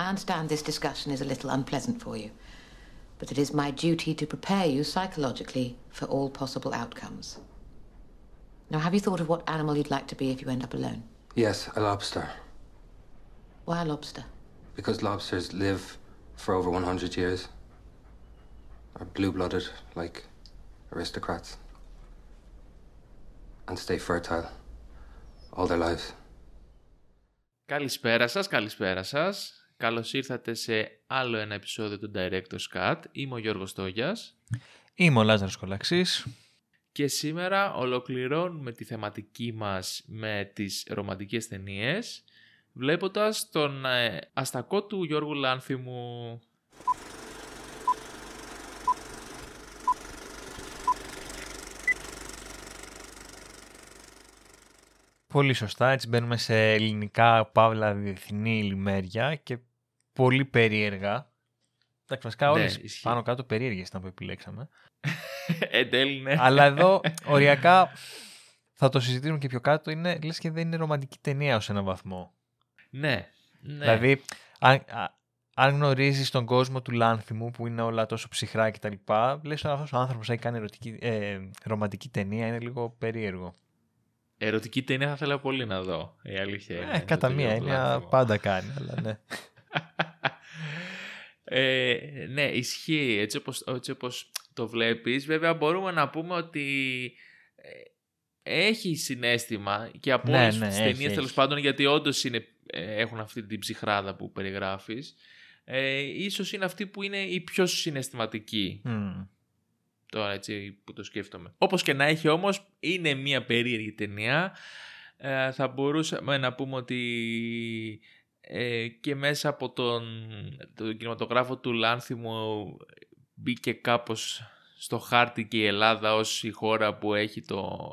I understand this discussion is a little unpleasant for you, but it is my duty to prepare you psychologically for all possible outcomes. Now, have you thought of what animal you'd like to be if you end up alone? Yes, a lobster. Why a lobster? Because lobsters live for over 100 years. Are blue blooded like aristocrats. And stay fertile all their lives. Καλησπέρα σας, καλησπέρα σας. Καλώς ήρθατε σε άλλο ένα επεισόδιο του Director's Cut. Είμαι ο Γιώργος Τόγιας. Είμαι ο Λάζαρος Κολαξής. Και σήμερα ολοκληρώνουμε τη θεματική μας με τις ρομαντικές ταινίες, βλέποντας τον ε, αστακό του Γιώργου Λάνθιμου Πολύ σωστά, έτσι μπαίνουμε σε ελληνικά παύλα διεθνή λιμέρια και πολύ περίεργα. Εντάξει, βασικά Ναι, όλες ισχύει. πάνω κάτω περίεργες ήταν που επιλέξαμε. Εν τέλει, ναι. Αλλά εδώ οριακά θα το συζητήσουμε και πιο κάτω, είναι λες και δεν είναι ρομαντική ταινία ως έναν βαθμό. ναι, ναι. Δηλαδή, αν, α- αν γνωρίζεις τον κόσμο του Λάνθιμου που είναι όλα τόσο ψυχρά κτλ. Λες ότι αυτός ο άνθρωπος έχει κάνει ερωτική, ε, ρομαντική ταινία, είναι λίγο περίεργο. Ερωτική ταινία θα ήθελα πολύ να δω. Η αλήθεια είναι. Ε, κατά το μία Γιώργο έννοια Λάνθιμο. πάντα κάνει, αλλά ναι. Ε, ναι, ισχύει έτσι όπως, έτσι όπως το βλέπεις. Βέβαια μπορούμε να πούμε ότι ε, έχει συνέστημα και από Ναι, όλες ναι, τις έχει, ταινίες τέλος έχει. πάντων γιατί όντως είναι, ε, έχουν αυτή την ψυχράδα που περιγράφεις. Ε, ίσως είναι αυτή που είναι η πιο συναισθηματική Μμ. τώρα έτσι που το σκέφτομαι. Όπως και να έχει όμως είναι μια περίεργη ταινία. Ε, θα μπορούσαμε να πούμε ότι ε, και μέσα από τον, τον κινηματογράφο του Λάνθιμου μπήκε κάπως στο χάρτη και η Ελλάδα ως η χώρα που έχει το,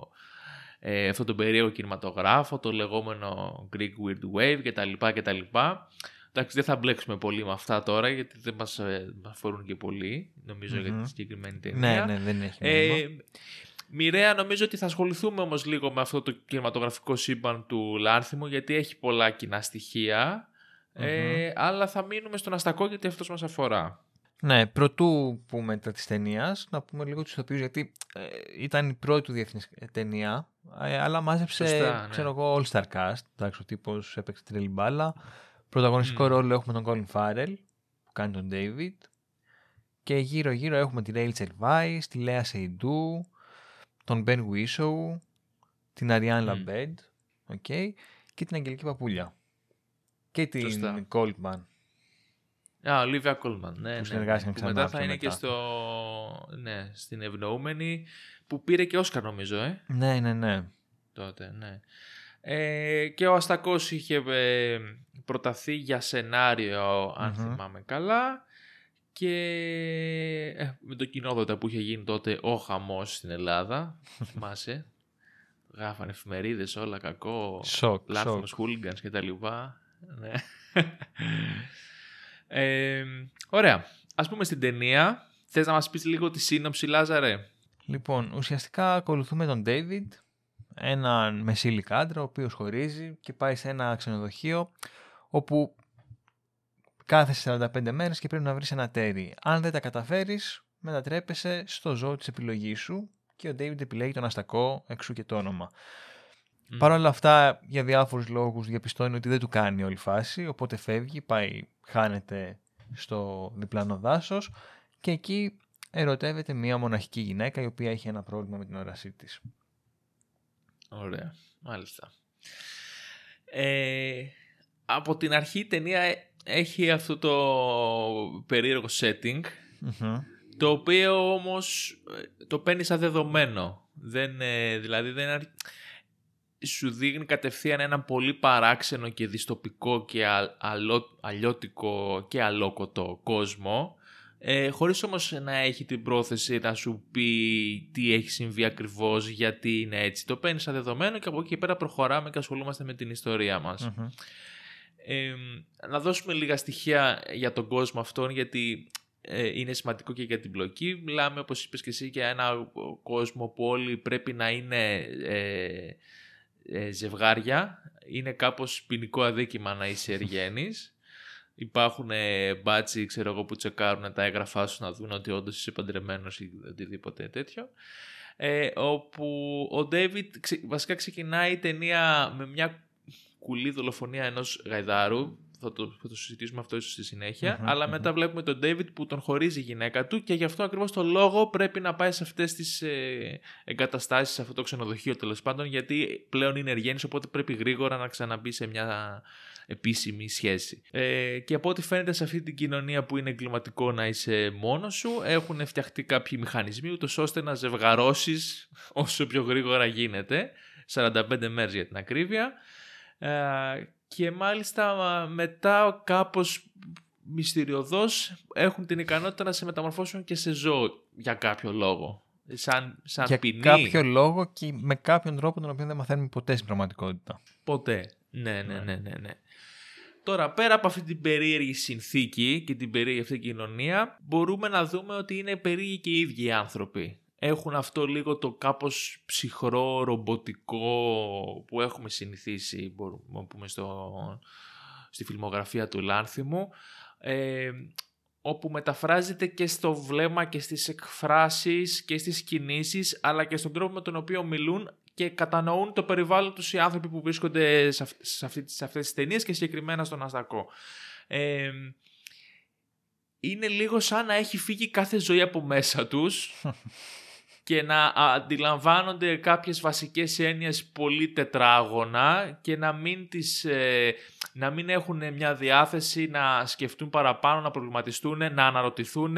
ε, αυτό τον περίεργο κινηματογράφο, το λεγόμενο Greek Weird Wave κτλ. κτλ. Εντάξει, δεν θα μπλέξουμε πολύ με αυτά τώρα γιατί δεν μας ε, μας αφορούν και πολύ, νομίζω, για Μμμ. τη συγκεκριμένη ταινία. Ναι, ναι, δεν έχει Ε, νόημα. Μοιραία νομίζω ότι θα ασχοληθούμε όμως λίγο με αυτό το κινηματογραφικό σύμπαν του Λάνθιμου γιατί έχει πολλά κοινά στοιχεία, ε, αλλά θα μείνουμε στον αστακό γιατί αυτός μας αφορά. Ναι, πρωτού πούμε τα της ταινίας, να πούμε λίγο τους ηθοποιούς, γιατί ε, ήταν η πρώτη του διεθνής ταινία, ε, αλλά μάζεψε, Σωστά, ναι. ξέρω εγώ, All Star Cast, εντάξει, ο τύπος έπαιξε τρελή μπάλα. Πρωταγωνιστικό Μμμ. ρόλο έχουμε τον Colin Farrell, που κάνει τον David. Και γύρω-γύρω έχουμε τη Rachel Weisz, τη Lea Seydoux, τον Ben Whishaw, την Ariane Μμ. Lambert, okay, και την Αγγελική Παπούλια. Και την Σωστά. Goldman. Α, Olivia Colman, ναι, ναι, ναι, συνεργάστηκαν που ξανά μετά πιο θα είναι και μετά. στο, ναι, στην Ευνοούμενη που πήρε και Όσκαρ νομίζω, ε, Ναι, ναι, ναι. τότε, ναι. Ε, και ο Αστακός είχε ε, προταθεί για σενάριο, αν Μμμ. θυμάμαι καλά. Και ε, με το κοινόδοτα που είχε γίνει τότε ο χαμός στην Ελλάδα, θυμάσαι. Γράφανε εφημερίδες όλα κακό, Σοκ, λάθος σοκ. hooligans και τα λοιπά. Ναι. ε, ωραία. Ας πούμε στην ταινία. Θες να μας πεις λίγο τη σύνοψη Λάζαρε; Λοιπόν, ουσιαστικά ακολουθούμε τον David, έναν μεσήλικα άντρα, ο οποίος χωρίζει και πάει σε ένα ξενοδοχείο όπου κάθεσαι 45 μέρες και πρέπει να βρεις ένα τέρι. Αν δεν τα καταφέρεις, μετατρέπεσαι στο ζώο της επιλογής σου και ο David επιλέγει τον αστακό, εξού και το όνομα. Μμ. Παρ' όλα αυτά, για διάφορους λόγους διαπιστώνει ότι δεν του κάνει όλη φάση, οπότε φεύγει, πάει, χάνεται στο διπλανό δάσος και εκεί ερωτεύεται μια μοναχική γυναίκα η οποία έχει ένα πρόβλημα με την όρασή της. Ωραία, μάλιστα. Ε, από την αρχή η ταινία ε- έχει αυτό το περίεργο setting, Μμμ. το οποίο όμως ε, το παίρνει σαν δεδομένο. Δεν, ε, δηλαδή δεν αρ- σου δείχνει κατευθείαν έναν πολύ παράξενο και δυστοπικό και α, αλό- αλλιώτικο και αλόκοτο κόσμο, ε, χωρίς όμως να έχει την πρόθεση να σου πει τι έχει συμβεί ακριβώς, γιατί είναι έτσι. Το παίρνει σαν δεδομένο και από εκεί και πέρα προχωράμε και ασχολούμαστε με την ιστορία μας. Μμμ. Ε, να δώσουμε λίγα στοιχεία για τον κόσμο αυτόν γιατί ε, είναι σημαντικό και για την πλοκή. Μιλάμε όπως είπες και εσύ για ένα κόσμο που όλοι πρέπει να είναι ε, ε, ζευγάρια. Είναι κάπως ποινικό αδίκημα να είσαι εργένης. υπάρχουν ε, μπάτσι, ξέρω εγώ, που τσεκάρουν τα έγγραφά σου να δουν ότι όντως είσαι παντρεμένος ή οτιδήποτε τέτοιο. Ε, όπου ο Ντέιβιτ βασικά ξεκινάει η ταινία με μια κουλή δολοφονία ενός γαϊδάρου. Θα το, θα το συζητήσουμε αυτό ίσως στη συνεχεια αλλά μετά βλέπουμε τον David που τον χωρίζει η γυναίκα του και γι' αυτό ακριβώς το λόγο πρέπει να πάει σε αυτές τις ε, εγκαταστάσεις, σε αυτό το ξενοδοχείο τέλος πάντων, γιατί πλέον είναι εργένης, οπότε πρέπει γρήγορα να ξαναμπεί σε μια επίσημη σχέση. Ε, και από ό,τι φαίνεται σε αυτή την κοινωνία που είναι εγκληματικό να είσαι μόνος σου, έχουν φτιαχτεί κάποιοι μηχανισμοί ούτως ώστε να ζευγαρώσεις όσο πιο γρήγορα γίνεται, 45 μέρες για την ακρίβεια, ε, και μάλιστα μετά κάπως μυστηριωδώς έχουν την ικανότητα να σε μεταμορφώσουν και σε ζώο για κάποιο λόγο. Σαν, σαν για ποινή. κάποιο λόγο και με κάποιον τρόπο τον οποίο δεν μαθαίνουμε ποτέ στην πραγματικότητα. Ποτέ. Ναι, ναι, ναι, ναι, ναι. Τώρα, πέρα από αυτή την περίεργη συνθήκη και την περίεργη αυτή κοινωνία, μπορούμε να δούμε ότι είναι περίεργοι και οι ίδιοι οι άνθρωποι έχουν αυτό λίγο το κάπως ψυχρό, ρομποτικό που έχουμε συνηθίσει, μπορούμε να πούμε, στο, στη φιλμογραφία του Λάνθιμου, ε, όπου μεταφράζεται και στο βλέμμα και στις εκφράσεις και στις κινήσεις, αλλά και στον τρόπο με τον οποίο μιλούν και κατανοούν το περιβάλλον τους οι άνθρωποι που βρίσκονται σε, αυτή, σε αυτές τις ταινίες και συγκεκριμένα στον Αστακό. Ε, είναι λίγο σαν να έχει φύγει κάθε ζωή από μέσα τους και να αντιλαμβάνονται κάποιες βασικές έννοιες πολύ τετράγωνα και να μην, τις, ε, να μην έχουν μια διάθεση να σκεφτούν παραπάνω, να προβληματιστούν, να αναρωτηθούν.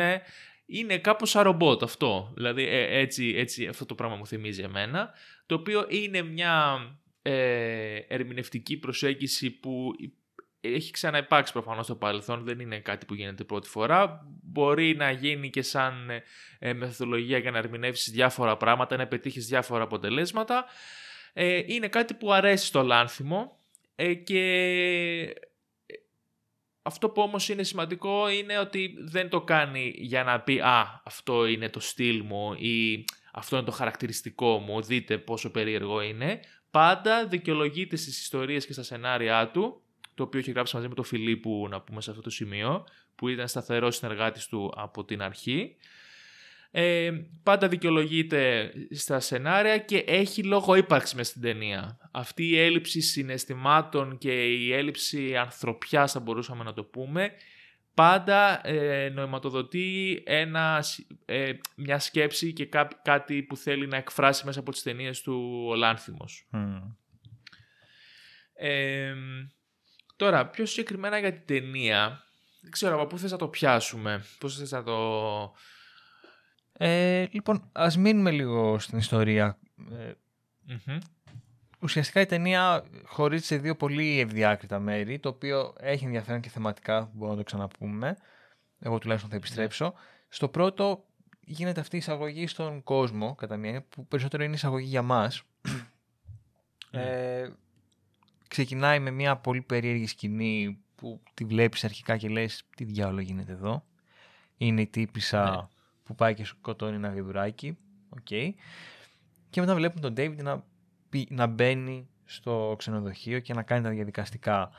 Είναι κάπως σαν ρομπότ αυτό. Δηλαδή ε, έτσι, έτσι αυτό το πράγμα μου θυμίζει εμένα. Το οποίο είναι μια ε, ερμηνευτική προσέγγιση που έχει ξαναυπάρξει προφανώς στο παρελθόν, δεν είναι κάτι που γίνεται πρώτη φορά. Μπορεί να γίνει και σαν ε, μεθοδολογία για να ερμηνεύσεις διάφορα πράγματα, να πετύχεις διάφορα αποτελέσματα. Ε, είναι κάτι που αρέσει στο λάνθιμο ε, και ε, αυτό που όμως είναι σημαντικό είναι ότι δεν το κάνει για να πει «Α, αυτό είναι το στυλ μου» ή «Αυτό είναι το χαρακτηριστικό μου, δείτε πόσο περίεργο είναι». Πάντα δικαιολογείται στις ιστορίες και στα σενάρια του το οποίο έχει γράψει μαζί με τον Φιλίππου, να πούμε σε αυτό το σημείο, που ήταν σταθερός συνεργάτης του από την αρχή. Ε, πάντα δικαιολογείται στα σενάρια και έχει λόγο ύπαρξη μες στην ταινία. Αυτή η έλλειψη συναισθημάτων και η έλλειψη ανθρωπιάς θα μπορούσαμε να το πούμε πάντα ε, νοηματοδοτεί ένα, ε, μια σκέψη και κάτι που θέλει να εκφράσει μέσα από τις ταινίες του ο Λάνθιμος. Ε, Τώρα, πιο συγκεκριμένα για την ταινία, δεν ξέρω από πού θες να το πιάσουμε, πώς θες να το... Ε, λοιπόν, ας μείνουμε λίγο στην ιστορία. Ε, ουσιαστικά η ταινία χωρίζει σε δύο πολύ ευδιάκριτα μέρη, το οποίο έχει ενδιαφέρον και θεματικά, μπορούμε να το ξαναπούμε. Εγώ τουλάχιστον θα επιστρέψω. Στο πρώτο γίνεται αυτή η εισαγωγή στον κόσμο, κατά μία, που περισσότερο είναι εισαγωγή για μας. Ε, ξεκινάει με μια πολύ περίεργη σκηνή που τη βλέπεις αρχικά και λες τι διάολο γίνεται εδώ. Είναι η τύπησα ναι. που πάει και σκοτώνει ένα γεδουράκι. Okay. Και μετά βλέπουμε τον David να, να μπαίνει στο ξενοδοχείο και να κάνει τα διαδικαστικά.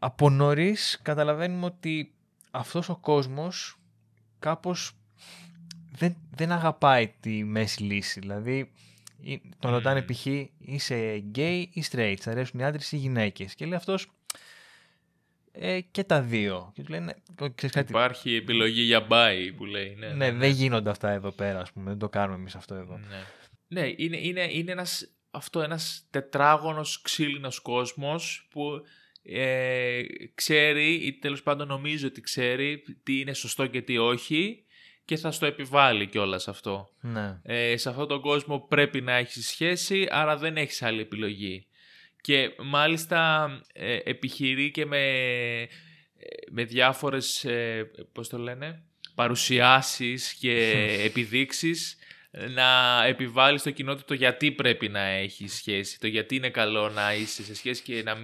Από νωρίς καταλαβαίνουμε ότι αυτός ο κόσμος κάπως δεν, δεν αγαπάει τη μέση λύση. Δηλαδή τον ρωτάνε π.χ. είσαι gay ή straight, θα αρέσουν οι άντρες ή οι γυναίκες; Και λέει αυτός ε, και τα δύο. Και τους λένε, ξέρεις κάτι... Υπάρχει επιλογή για μπάι που λέει. Ναι, ναι, ναι, δεν γίνονται αυτά εδώ πέρα, ας πούμε. Δεν το κάνουμε εμείς αυτό εδώ. Ναι, ναι είναι, είναι, είναι ένας, αυτό ένας τετράγωνος ξύλινος κόσμος που ε, ξέρει ή τέλος πάντων νομίζει ότι ξέρει τι είναι σωστό και τι όχι και θα στο επιβάλλει κιόλας αυτό. Ναι. Ε, σε αυτόν τον κόσμο πρέπει να έχεις σχέση, άρα δεν έχεις άλλη επιλογή. Και μάλιστα ε, επιχειρεί και με, ε, με διάφορες, ε, πώς το λένε, παρουσιάσεις και επιδείξεις να επιβάλλει στο κοινό το γιατί πρέπει να έχεις σχέση, το γιατί είναι καλό να είσαι σε σχέση και να,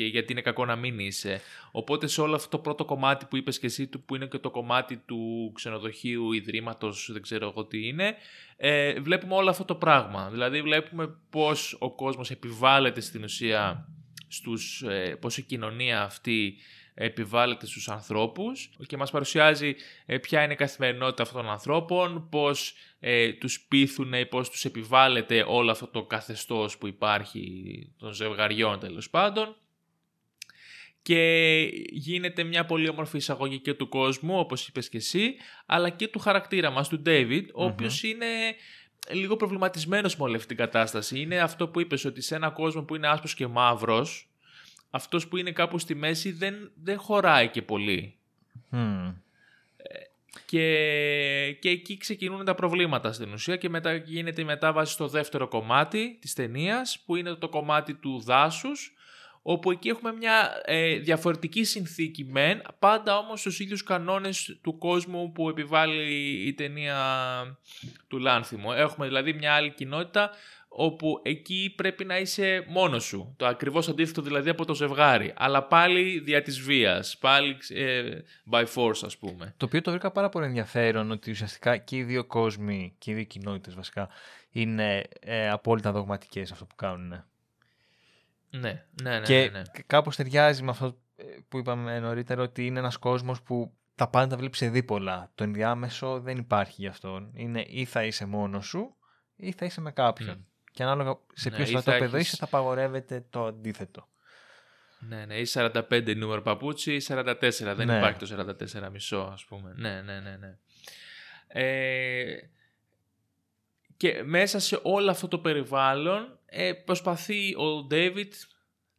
και γιατί είναι κακό να μην είσαι. Οπότε σε όλο αυτό το πρώτο κομμάτι που είπες και εσύ, που είναι και το κομμάτι του ξενοδοχείου, ιδρύματος, δεν ξέρω εγώ τι είναι, ε, βλέπουμε όλο αυτό το πράγμα. Δηλαδή βλέπουμε πώς ο κόσμος επιβάλλεται στην ουσία, στους, ε, πώς η κοινωνία αυτή επιβάλλεται στους ανθρώπους και μας παρουσιάζει ε, ποια είναι η καθημερινότητα αυτών των ανθρώπων, πώς ε, τους πείθουν ή πώς τους επιβάλλεται όλο αυτό το καθεστώς που υπάρχει των ζευγαριών τέλος πάντων και γίνεται μια πολύ όμορφη εισαγωγή και του κόσμου, όπως είπες και εσύ, αλλά και του χαρακτήρα μας, του David, ο οποίος είναι λίγο προβληματισμένος με όλη αυτή την κατάσταση. Είναι αυτό που είπες, ότι σε ένα κόσμο που είναι άσπρος και μαύρος, αυτός που είναι κάπου στη μέση δεν, δεν χωράει και πολύ. Και, και εκεί ξεκινούν τα προβλήματα στην ουσία και μετά γίνεται η μετάβαση στο δεύτερο κομμάτι της ταινίας, που είναι το κομμάτι του δάσους όπου εκεί έχουμε μια ε, διαφορετική συνθήκη μεν, πάντα όμως στους ίδιους κανόνες του κόσμου που επιβάλλει η ταινία του Λάνθιμου. Έχουμε δηλαδή μια άλλη κοινότητα όπου εκεί πρέπει να είσαι μόνος σου. Το ακριβώς αντίθετο δηλαδή από το ζευγάρι. Αλλά πάλι δια της βίας. Πάλι ε, by force ας πούμε. Το οποίο το βρήκα πάρα πολύ ενδιαφέρον ότι ουσιαστικά και οι δύο κόσμοι και οι δύο κοινότητες βασικά είναι ε, απόλυτα δογματικές αυτό που κάνουν. Ναι, ναι, ναι. Και ναι, ναι. κάπως ταιριάζει με αυτό ε, που είπαμε νωρίτερα ότι είναι ένας κόσμος που τα πάντα βλέπει σε δίπολα. Το ενδιάμεσο δεν υπάρχει γι' αυτό. Είναι ή θα είσαι μόνος σου ή θα είσαι με κάποιον. Και ανάλογα σε Ναι, ποιος ή στρατόπεδο θα έχεις- είσαι θα απαγορεύεται το αντίθετο. Ναι, ναι, ή 45 νούμερο παπούτσι ή 44. Δεν Ναι. υπάρχει το 44 μισό, ας πούμε. Ναι, ναι, ναι, ναι. Ε, και μέσα σε όλο αυτό το περιβάλλον ε, προσπαθεί ο Ντέιβιτ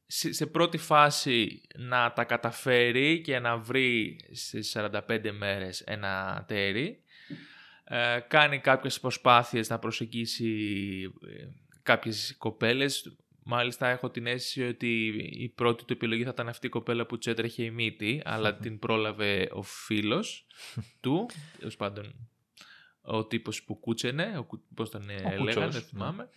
σε, σε πρώτη φάση να τα καταφέρει και να βρει στις 45 μέρες ένα τέρι. Ε, κάνει κάποιες προσπάθειες να προσεγγίσει ε, κάποιες κοπέλες. Μάλιστα έχω την αίσθηση ότι η πρώτη του επιλογή θα ήταν αυτή η κοπέλα που τσέτρεχε η μύτη, αλλά την πρόλαβε ο φίλος του, τέλος πάντων ο τύπος που κούτσενε, ο, κου- πώς τον ε, Ο λέγανε, Κουτσός, δεν ναι. θυμάμαι. Ναι.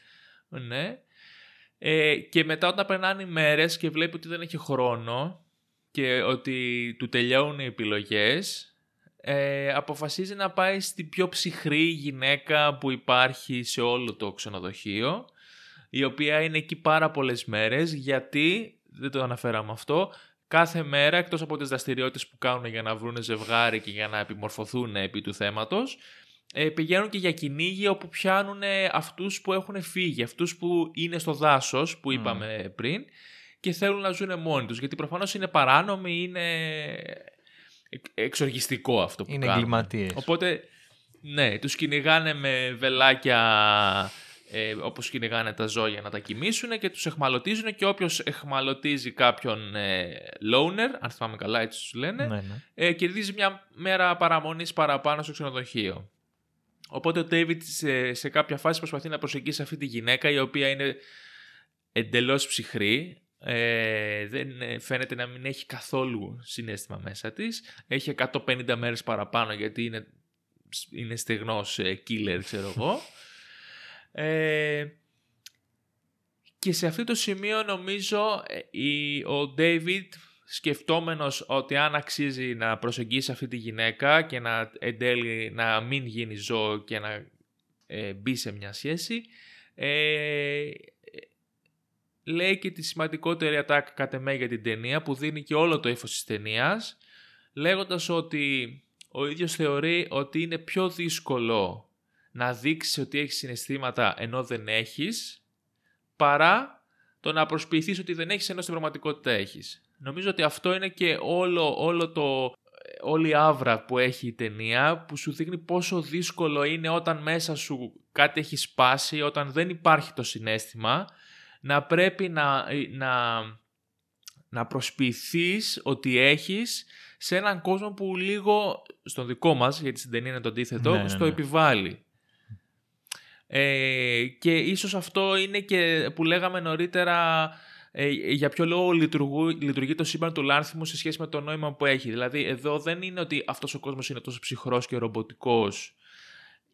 Ε, και μετά όταν περνάνε οι μέρες και βλέπει ότι δεν έχει χρόνο και ότι του τελειώνουν οι επιλογές, ε, αποφασίζει να πάει στην πιο ψυχρή γυναίκα που υπάρχει σε όλο το ξενοδοχείο, η οποία είναι εκεί πάρα πολλές μέρες, γιατί, δεν το αναφέραμε αυτό, κάθε μέρα, εκτός από τις δραστηριότητες που κάνουν για να βρουν ζευγάρι και για να επιμορφωθούν επί του θέματος, ε, πηγαίνουν και για κυνήγι όπου πιάνουν ε, αυτούς που έχουν φύγει, αυτούς που είναι στο δάσος που είπαμε πριν και θέλουν να ζουν μόνοι τους. Γιατί προφανώς είναι παράνομοι, είναι εξ- εξοργιστικό αυτό που Είναι κάνουν. εγκληματίες. Οπότε, ναι, τους κυνηγάνε με βελάκια ε, όπως κυνηγάνε τα ζώα να τα κοιμήσουν και τους εχμαλωτίζουν και όποιος εχμαλωτίζει κάποιον ε, loner, αν θυμάμαι καλά έτσι τους λένε, Ναι, ναι. ε, κερδίζει μια μέρα παραμονής παραπάνω στο ξενοδοχείο. Οπότε ο David σε, σε κάποια φάση προσπαθεί να προσεγγίσει αυτή τη γυναίκα η οποία είναι εντελώς ψυχρή. Ε, δεν ε, φαίνεται να μην έχει καθόλου συνέστημα μέσα της. Έχει 150 μέρες παραπάνω γιατί είναι, είναι στεγνός ε, killer ξέρω εγώ. Ε, και σε αυτό το σημείο νομίζω ε, η, ο David σκεφτόμενος ότι αν αξίζει να προσεγγίσει αυτή τη γυναίκα και να εν τέλει να μην γίνει ζώο και να ε, μπει σε μια σχέση ε, λέει και τη σημαντικότερη ατάκα κατ' εμέ για την ταινία που δίνει και όλο το ύφος της ταινίας λέγοντας ότι ο ίδιος θεωρεί ότι είναι πιο δύσκολο να δείξεις ότι έχεις συναισθήματα ενώ δεν έχεις παρά το να προσποιηθείς ότι δεν έχεις ενώ στην πραγματικότητα έχεις. Νομίζω ότι αυτό είναι και όλο, όλο το, όλη η άβρα που έχει η ταινία που σου δείχνει πόσο δύσκολο είναι όταν μέσα σου κάτι έχει σπάσει, όταν δεν υπάρχει το συνέστημα να πρέπει να, να, να προσποιηθείς ότι έχεις σε έναν κόσμο που λίγο, στον δικό μας, γιατί στην ταινία είναι το αντίθετο, Ναι, ναι, στο ναι. επιβάλλει. Ε, και ίσως αυτό είναι και που λέγαμε νωρίτερα ε, για ποιο λόγο λειτουργού, λειτουργεί το σύμπαν του Λάνθιμου σε σχέση με το νόημα που έχει; Δηλαδή εδώ δεν είναι ότι αυτός ο κόσμος είναι τόσο ψυχρός και ρομποτικός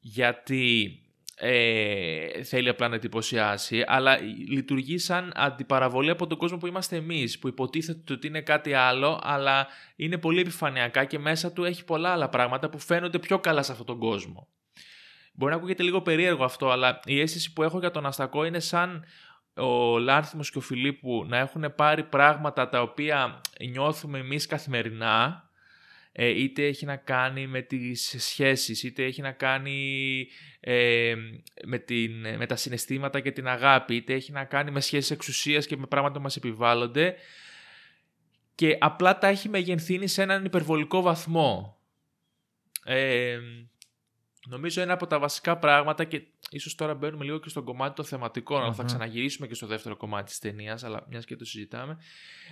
γιατί ε, θέλει απλά να εντυπωσιάσει, αλλά λειτουργεί σαν αντιπαραβολή από τον κόσμο που είμαστε εμείς, που υποτίθεται ότι είναι κάτι άλλο, αλλά είναι πολύ επιφανειακά και μέσα του έχει πολλά άλλα πράγματα που φαίνονται πιο καλά σε αυτόν τον κόσμο. Μπορεί να ακούγεται λίγο περίεργο αυτό, αλλά η αίσθηση που έχω για τον Αστακό είναι σαν ο Λάνθιμος και ο Φιλίππου να έχουν πάρει πράγματα τα οποία νιώθουμε εμείς καθημερινά ε, είτε έχει να κάνει με τις σχέσεις, είτε έχει να κάνει ε, με, την, με τα συναισθήματα και την αγάπη, είτε έχει να κάνει με σχέσεις εξουσίας και με πράγματα που μας επιβάλλονται και απλά τα έχει μεγενθύνει σε έναν υπερβολικό βαθμό. Ε, νομίζω ένα από τα βασικά πράγματα και ίσως τώρα μπαίνουμε λίγο και στο κομμάτι των θεματικών, αλλά θα ξαναγυρίσουμε και στο δεύτερο κομμάτι της ταινίας, αλλά μιας και το συζητάμε,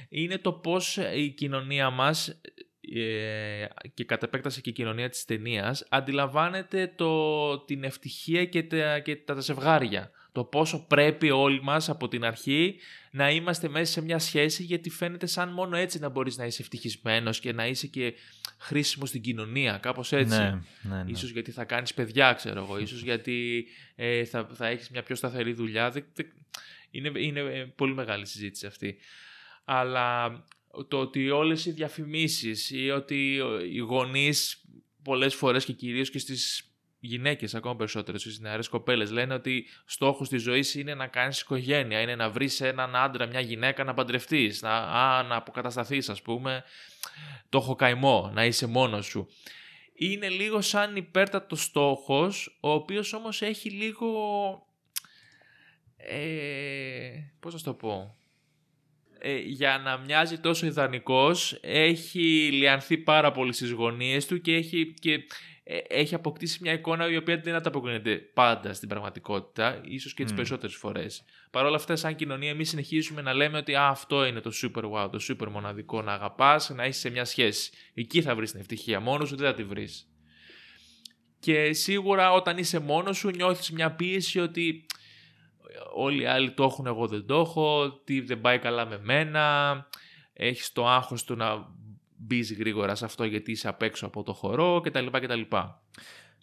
είναι το πώς η κοινωνία μας ε, και κατ' επέκταση και η κοινωνία της ταινίας αντιλαμβάνεται το, την ευτυχία και τα, και τα ζευγάρια. Το πόσο πρέπει όλοι μας από την αρχή να είμαστε μέσα σε μια σχέση γιατί φαίνεται σαν μόνο έτσι να μπορείς να είσαι ευτυχισμένος και να είσαι και χρήσιμος στην κοινωνία, κάπως έτσι. Ναι, ναι, ναι. Ίσως γιατί θα κάνεις παιδιά, ξέρω εγώ, ίσως γιατί ε, θα, θα έχεις μια πιο σταθερή δουλειά. Είναι, είναι ε, πολύ μεγάλη συζήτηση αυτή. Αλλά το ότι όλες οι διαφημίσεις ή ότι οι γονείς πολλές φορές και κυρίως και στις γυναίκες ακόμα περισσότερο, στις νεαρές κοπέλες λένε ότι στόχος της ζωής είναι να κάνεις οικογένεια, είναι να βρεις έναν άντρα, μια γυναίκα να παντρευτείς, να, α, να αποκατασταθείς ας πούμε, το έχω καημό, να είσαι μόνος σου. Είναι λίγο σαν υπέρτατο στόχος, ο οποίος όμως έχει λίγο... Ε, πώς θα το πω ε, για να μοιάζει τόσο ιδανικός έχει λιανθεί πάρα πολύ στις γωνίες του και έχει, και, ε, έχει αποκτήσει μια εικόνα η οποία δεν ανταποκρίνεται πάντα στην πραγματικότητα, ίσως και τις mm. περισσότερες φορές. Παρ' όλα αυτά, σαν κοινωνία, εμείς συνεχίζουμε να λέμε ότι αυτό είναι το super wow, το super μοναδικό, να αγαπάς, να είσαι σε μια σχέση. Εκεί θα βρεις την ευτυχία, μόνος σου δεν θα τη βρεις. Και σίγουρα όταν είσαι μόνος σου νιώθεις μια πίεση ότι όλοι οι άλλοι το έχουν, εγώ δεν το έχω, τι δεν πάει καλά με μένα, έχεις το άγχος του να μπεις γρήγορα σε αυτό γιατί είσαι απ' έξω από το χορό κτλ. κτλ.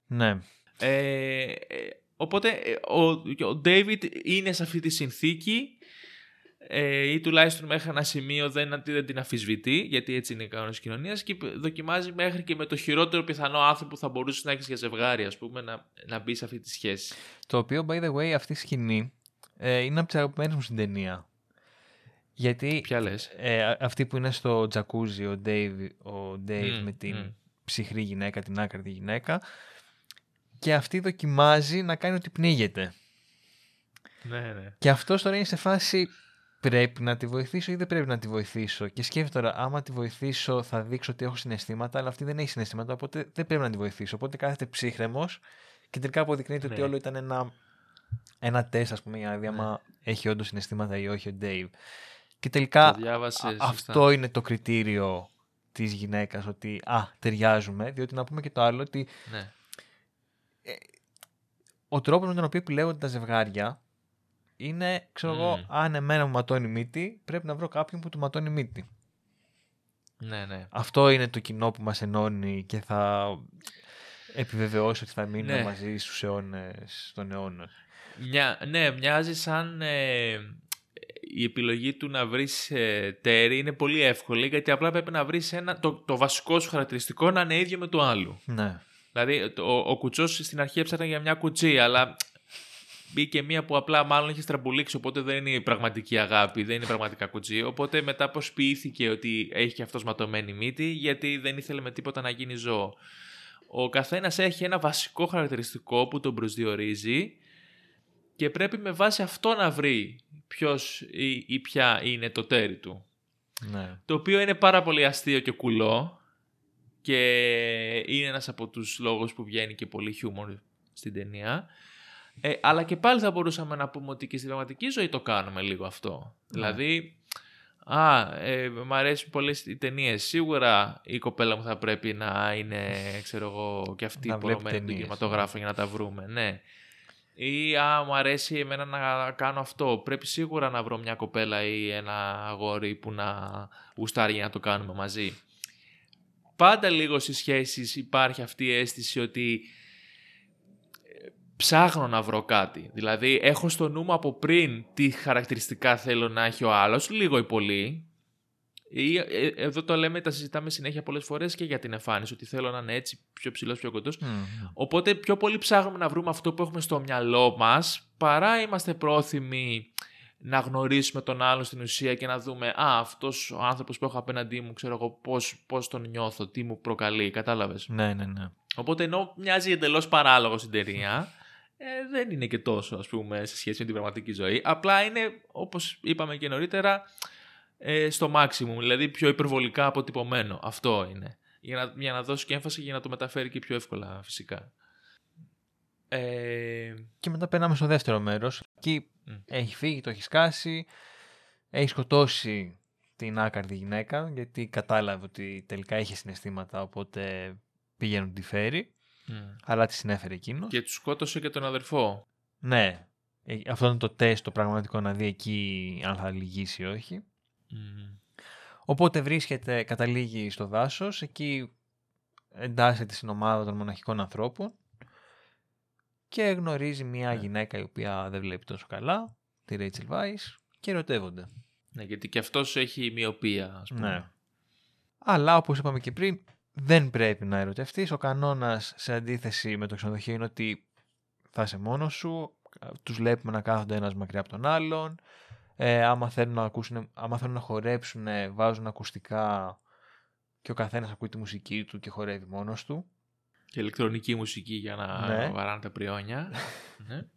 Ναι. Ε, ε οπότε ε, ο, ο David είναι σε αυτή τη συνθήκη ε, ή τουλάχιστον μέχρι ένα σημείο δεν, δεν την αφισβητεί, γιατί έτσι είναι η κανόνα της κοινωνίας και δοκιμάζει μέχρι και με το χειρότερο πιθανό άνθρωπο που θα μπορούσε να έχεις για ζευγάρι, ας πούμε, να, να μπει σε αυτή τη σχέση. Το οποίο, by the way, αυτή η σκηνή ε, είναι από τις αγαπημένες μου στην ταινία. Γιατί Ποια λες; Ε, αυτή που είναι στο τζακούζι, ο Dave, ο Dave με την mm. ψυχρή γυναίκα, την άκρη γυναίκα, και αυτή δοκιμάζει να κάνει ότι πνίγεται. Ναι, ναι. Και αυτός τώρα είναι σε φάση πρέπει να τη βοηθήσω ή δεν πρέπει να τη βοηθήσω; Και σκέφτομαι τώρα, άμα τη βοηθήσω θα δείξω ότι έχω συναισθήματα, αλλά αυτή δεν έχει συναισθήματα, οπότε δεν πρέπει να τη βοηθήσω. Οπότε κάθεται ψύχρεμος και τελικά αποδεικνύεται ότι ναι. όλο ήταν ένα, ένα τεστ, ας πούμε, για να δει άμα ναι. έχει όντως συναισθήματα ή όχι ο Dave. Και τελικά αυτό είναι το κριτήριο της γυναίκας ότι α, ταιριάζουμε, διότι να πούμε και το άλλο ότι ναι. ε, ο τρόπος με τον οποίο επιλέγονται τα ζευγάρια είναι, ξέρω εγώ, αν εμένα μου ματώνει μύτη, πρέπει να βρω κάποιον που του ματώνει μύτη. Ναι, ναι. Αυτό είναι το κοινό που μας ενώνει και θα επιβεβαιώσει ότι θα μείνω ναι. μαζί στους αιώνες των αιώνων. Μια, ναι, μοιάζει σαν ε, η επιλογή του να βρεις ε, τέρι είναι πολύ εύκολη γιατί απλά πρέπει να βρεις ένα, το, το βασικό σου χαρακτηριστικό να είναι ίδιο με το άλλο. Ναι. Δηλαδή ο, ο κουτσός στην αρχή έψαχνε για μια κουτσί αλλά μπήκε μία που απλά μάλλον έχει στραμπουλήξει, οπότε δεν είναι η πραγματική αγάπη, δεν είναι πραγματικά κουτζί. Οπότε μετά προσποιήθηκε ότι έχει και αυτός ματωμένη μύτη, γιατί δεν ήθελε με τίποτα να γίνει ζώο. Ο καθένας έχει ένα βασικό χαρακτηριστικό που τον προσδιορίζει και πρέπει με βάση αυτό να βρει ποιος ή, ή ποια είναι το τέρι του. Ναι. Το οποίο είναι πάρα πολύ αστείο και κουλό και είναι ένας από τους λόγους που βγαίνει και πολύ χιούμορ στην ταινία. Ε, αλλά και πάλι θα μπορούσαμε να πούμε ότι και στην πραγματική ζωή το κάνουμε λίγο αυτό. Ναι. Δηλαδή, α, ε, μ' αρέσουν πολλές οι ταινίες. Σίγουρα η κοπέλα μου θα πρέπει να είναι, ξέρω εγώ, και αυτή υπορωμένη του κινηματογράφου για να τα βρούμε. Ναι. Ή α, μου αρέσει εμένα να κάνω αυτό. Πρέπει σίγουρα να βρω μια κοπέλα ή ένα αγόρι που να γουστάρει για να το κάνουμε μαζί. Πάντα λίγο στις σχέσεις υπάρχει αυτή η αίσθηση ότι ψάχνω να βρω κάτι. Δηλαδή, έχω στο νου μου από πριν τι χαρακτηριστικά θέλω να έχει ο άλλος, λίγο ή πολύ. Ή, ε, εδώ το λέμε, τα συζητάμε συνέχεια πολλές φορές και για την εμφάνιση, ότι θέλω να είναι έτσι πιο ψηλός, πιο κοντός. Οπότε, πιο πολύ ψάχνουμε να βρούμε αυτό που έχουμε στο μυαλό μας, παρά είμαστε πρόθυμοι να γνωρίσουμε τον άλλο στην ουσία και να δούμε «Α, αυτός ο άνθρωπος που έχω απέναντί μου, ξέρω εγώ πώς, πώς τον νιώθω, τι μου προκαλεί», κατάλαβες; Ναι, ναι, ναι. Οπότε ενώ μοιάζει εντελώς παράλογο στην ταινία, ε, δεν είναι και τόσο ας πούμε σε σχέση με την πραγματική ζωή. Απλά είναι, όπως είπαμε και νωρίτερα, ε, στο maximum, δηλαδή πιο υπερβολικά αποτυπωμένο. Αυτό είναι. Για να, για να δώσει και έμφαση και για να το μεταφέρει και πιο εύκολα φυσικά. Ε, Και μετά περνάμε στο δεύτερο μέρος. Εκεί Μμ. έχει φύγει, το έχει σκάσει, έχει σκοτώσει την άκαρδη γυναίκα, γιατί κατάλαβε ότι τελικά είχε συναισθήματα, οπότε πήγε να τη φέρει, μ. αλλά τη συνέφερε εκείνος. και τους σκότωσε και τον αδερφό. Ναι, ε, αυτό είναι το τεστ το πραγματικό να δει εκεί αν θα λυγίσει ή όχι. Μ. Οπότε βρίσκεται, καταλήγει στο δάσος, εκεί εντάσσεται στην ομάδα των μοναχικών ανθρώπων και γνωρίζει μια Ναι. γυναίκα η οποία δεν βλέπει τόσο καλά, τη Rachel Weisz, και ερωτεύονται. Ναι, γιατί και αυτός έχει μοιοπία, ας πούμε. Ναι. Αλλά όπως είπαμε και πριν, δεν πρέπει να ερωτευτείς. Ο κανόνας σε αντίθεση με το ξενοδοχείο είναι ότι θα είσαι μόνος σου, τους βλέπουμε να κάθονται ένας μακριά από τον άλλον, ε, άμα, θέλουν να ακούσουν, άμα θέλουν να χορέψουν βάζουν ακουστικά και ο καθένας ακούει τη μουσική του και χορεύει μόνος του. Και ηλεκτρονική μουσική για να Ναι. βαράνε τα πριόνια. ναι.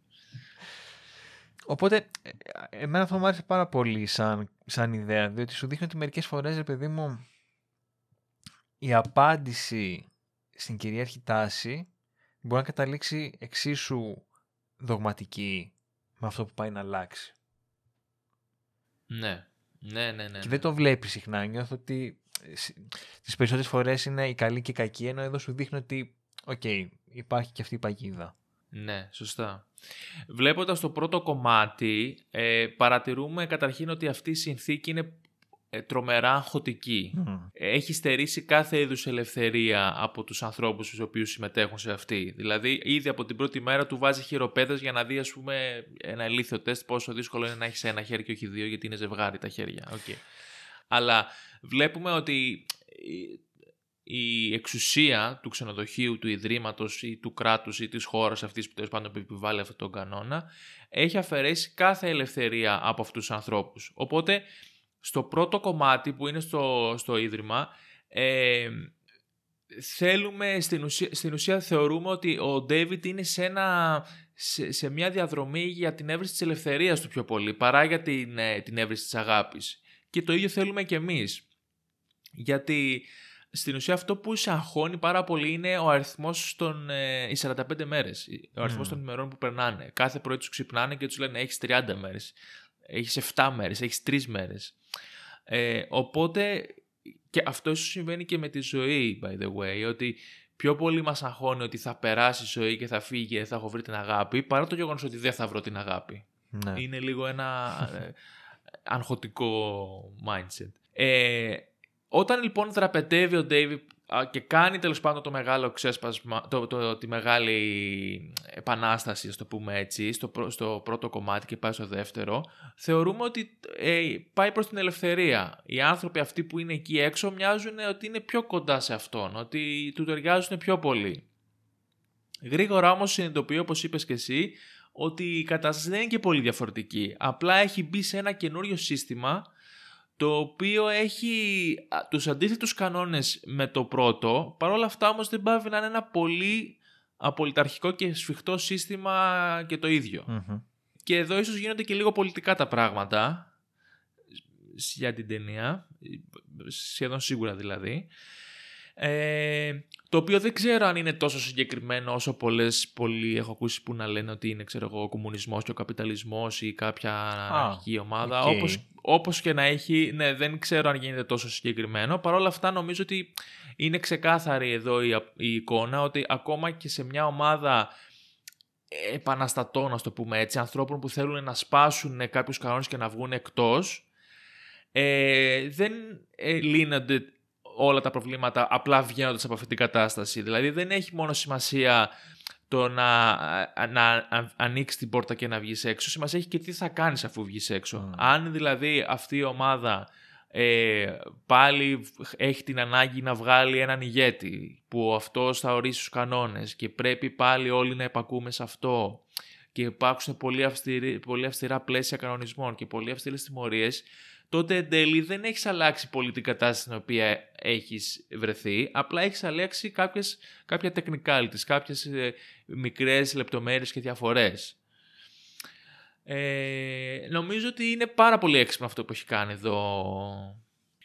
Οπότε, ε, εμένα αυτό μου άρεσε πάρα πολύ σαν, σαν ιδέα, διότι σου δείχνει ότι μερικές φορές, ρε παιδί μου, η απάντηση στην κυρίαρχη τάση μπορεί να καταλήξει εξίσου δογματική με αυτό που πάει να αλλάξει. Ναι. Ναι, ναι, ναι. Και δεν το βλέπεις συχνά. Νιώθω ότι ε, σ- τις περισσότερες φορές είναι η καλή και η κακή, ενώ εδώ σου δείχνει ότι, οκ, υπάρχει και αυτή η παγίδα. Ναι, σωστά. Βλέποντας το πρώτο κομμάτι, ε, παρατηρούμε καταρχήν ότι αυτή η συνθήκη είναι ε, τρομερά αγχωτική. Μμ. Έχει στερήσει κάθε είδους ελευθερία από τους ανθρώπους τους οποίους συμμετέχουν σε αυτή. Δηλαδή, ήδη από την πρώτη μέρα του βάζει χειροπέδες για να δει, ας πούμε, ένα ηλίθιο τεστ πόσο δύσκολο είναι να έχεις ένα χέρι και όχι δύο, γιατί είναι ζευγάρι τα χέρια. Okay. Αλλά βλέπουμε ότι η- η εξουσία του ξενοδοχείου, του ιδρύματος ή του κράτους ή της χώρας αυτής που τέλος πάντων επιβάλλει αυτόν τον κανόνα έχει αφαιρέσει κάθε ελευθερία από αυτούς τους ανθρώπους. Οπότε στο πρώτο κομμάτι που είναι στο, στο ίδρυμα ε, θέλουμε στην ουσία, στην ουσία θεωρούμε ότι ο Ντέιβιτ είναι σε, ένα, σε, σε μια διαδρομή για την έβριση της ελευθερίας του πιο πολύ παρά για την, ε, την έβριση της αγάπης. Και το ίδιο θέλουμε και εμείς. Γιατί στην ουσία αυτό που σε αγχώνει πάρα πολύ είναι ο αριθμός των ε, οι 45 μέρες. Ο αριθμός Μμμ. των ημερών που περνάνε. Κάθε πρωί τους ξυπνάνε και τους λένε έχεις 30 μέρες. Έχεις 7 μέρες, έχεις 3 μέρες. Ε, οπότε και αυτό ίσως συμβαίνει και με τη ζωή, by the way, ότι πιο πολύ μας αγχώνει ότι θα περάσει η ζωή και θα φύγει και θα έχω βρει την αγάπη, παρά το γεγονός ότι δεν θα βρω την αγάπη. Ναι. Είναι λίγο ένα ε, αγχωτικό mindset. Ε, όταν λοιπόν δραπετεύει ο David α, και κάνει τέλος πάντων το μεγάλο ξέσπασμα, το, το, τη μεγάλη επανάσταση, ας το πούμε έτσι, στο, πρω- στο πρώτο κομμάτι και πάει στο δεύτερο, θεωρούμε ότι ε, πάει προς την ελευθερία. Οι άνθρωποι αυτοί που είναι εκεί έξω μοιάζουν ότι είναι πιο κοντά σε αυτόν, ότι του ταιριάζουν πιο πολύ. Γρήγορα όμως συνειδητοποιεί, όπως είπες και εσύ, ότι η κατάσταση δεν είναι και πολύ διαφορετική. Απλά έχει μπει σε ένα καινούριο σύστημα το οποίο έχει α, τους αντίθετους κανόνες με το πρώτο, παρόλα αυτά όμως δεν παύει να είναι ένα πολύ απολυταρχικό και σφιχτό σύστημα και το ίδιο. Μμμ. Και εδώ ίσως γίνονται και λίγο πολιτικά τα πράγματα για την ταινία, σχεδόν σίγουρα δηλαδή. Ε, το οποίο δεν ξέρω αν είναι τόσο συγκεκριμένο όσο πολλές, πολλοί έχω ακούσει που να λένε ότι είναι ξέρω εγώ, ο κομμουνισμός και ο καπιταλισμός ή κάποια αναρχική ομάδα. οκ. Όπως, όπως και να έχει, ναι, δεν ξέρω αν γίνεται τόσο συγκεκριμένο. Παρ' όλα αυτά νομίζω ότι είναι ξεκάθαρη εδώ η, η εικόνα ότι ακόμα και σε μια ομάδα επαναστατών, ας το πούμε έτσι, ανθρώπων που θέλουν να σπάσουν κάποιους κανόνες και να βγουν εκτός, ε, δεν ε, λύνονται όλα τα προβλήματα απλά βγαίνοντας από αυτή την κατάσταση. Δηλαδή δεν έχει μόνο σημασία το να, να α- ανοίξεις την πόρτα και να βγεις έξω. Σημασία έχει και τι θα κάνεις αφού βγεις έξω. Μμ. Αν δηλαδή αυτή η ομάδα ε, πάλι έχει την ανάγκη να βγάλει έναν ηγέτη που αυτός θα ορίσει τους κανόνες και πρέπει πάλι όλοι να επακούμε σε αυτό και υπάρξουν πολύ, αυστηρή, πολύ αυστηρά πλαίσια κανονισμών και πολύ αυστηρές τιμωρίες, τότε εν τέλει δεν έχεις αλλάξει πολύ την κατάσταση στην οποία έχεις βρεθεί, απλά έχεις αλλάξει κάποιες, κάποια technicalities, κάποιες ε, μικρές λεπτομέρειες και διαφορές. Ε, νομίζω ότι είναι πάρα πολύ έξυπνο αυτό που έχει κάνει εδώ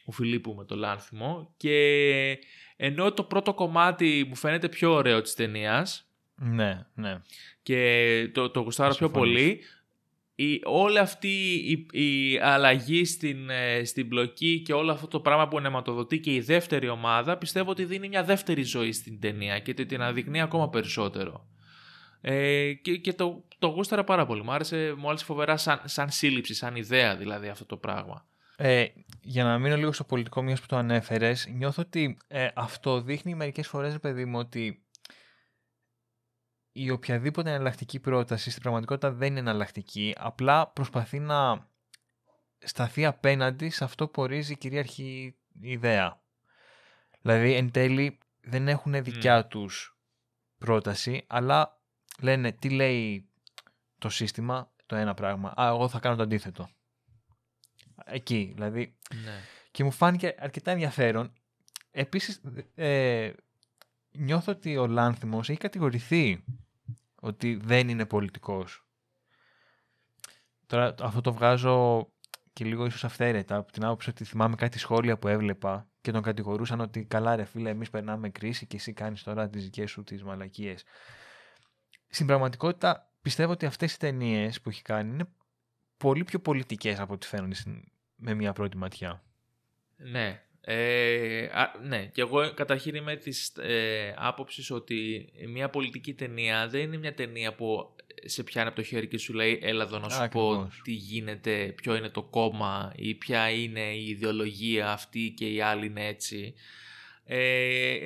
ο Φιλίππου με το Λάνθιμο και ενώ το πρώτο κομμάτι μου φαίνεται πιο ωραίο της ταινίας. Ναι, ναι. Και το, το γουστάρω πιο πολύ. Η, όλη αυτή η, η αλλαγή στην, ε, στην μπλοκή και όλο αυτό το πράγμα που εναιματοδοτεί και η δεύτερη ομάδα πιστεύω ότι δίνει μια δεύτερη ζωή στην ταινία και την αναδεικνύει ακόμα περισσότερο. Ε, και, και το, το γούσταρα πάρα πολύ. Μου άρεσε, μου άρεσε φοβερά σαν, σαν σύλληψη, σαν ιδέα δηλαδή αυτό το πράγμα. Ε, για να μείνω λίγο στο πολιτικό μιας που το ανέφερες, νιώθω ότι ε, αυτό δείχνει μερικές φορές, παιδί μου, ότι η οποιαδήποτε εναλλακτική πρόταση στην πραγματικότητα δεν είναι εναλλακτική, απλά προσπαθεί να σταθεί απέναντι σε αυτό που ορίζει η κυρίαρχη ιδέα. Δηλαδή, εν τέλει, δεν έχουν δικιά τους πρόταση, αλλά λένε τι λέει το σύστημα, το ένα πράγμα. Α, εγώ θα κάνω το αντίθετο. Εκεί, δηλαδή. Ναι. Και μου φάνηκε αρκετά ενδιαφέρον. Επίσης, ε, νιώθω ότι ο Λάνθιμος έχει κατηγορηθεί ότι δεν είναι πολιτικός. Τώρα αυτό το βγάζω και λίγο ίσως αυθαίρετα από την άποψη ότι θυμάμαι κάτι σχόλια που έβλεπα και τον κατηγορούσαν ότι καλά ρε φίλε εμείς περνάμε κρίση και εσύ κάνεις τώρα τις δικές σου τις μαλακίες. Στην πραγματικότητα πιστεύω ότι αυτές οι ταινίες που έχει κάνει είναι πολύ πιο πολιτικές από ό,τι φαίνονται με μια πρώτη ματιά. Ναι. Ε, ναι, και εγώ καταρχήν είμαι της ε, άποψης ότι μια πολιτική ταινία δεν είναι μια ταινία που σε πιάνει από το χέρι και σου λέει έλα εδώ να σου πω τι γίνεται, ποιο είναι το κόμμα ή ποια είναι η ιδεολογία αυτή και η άλλη είναι έτσι. Ε,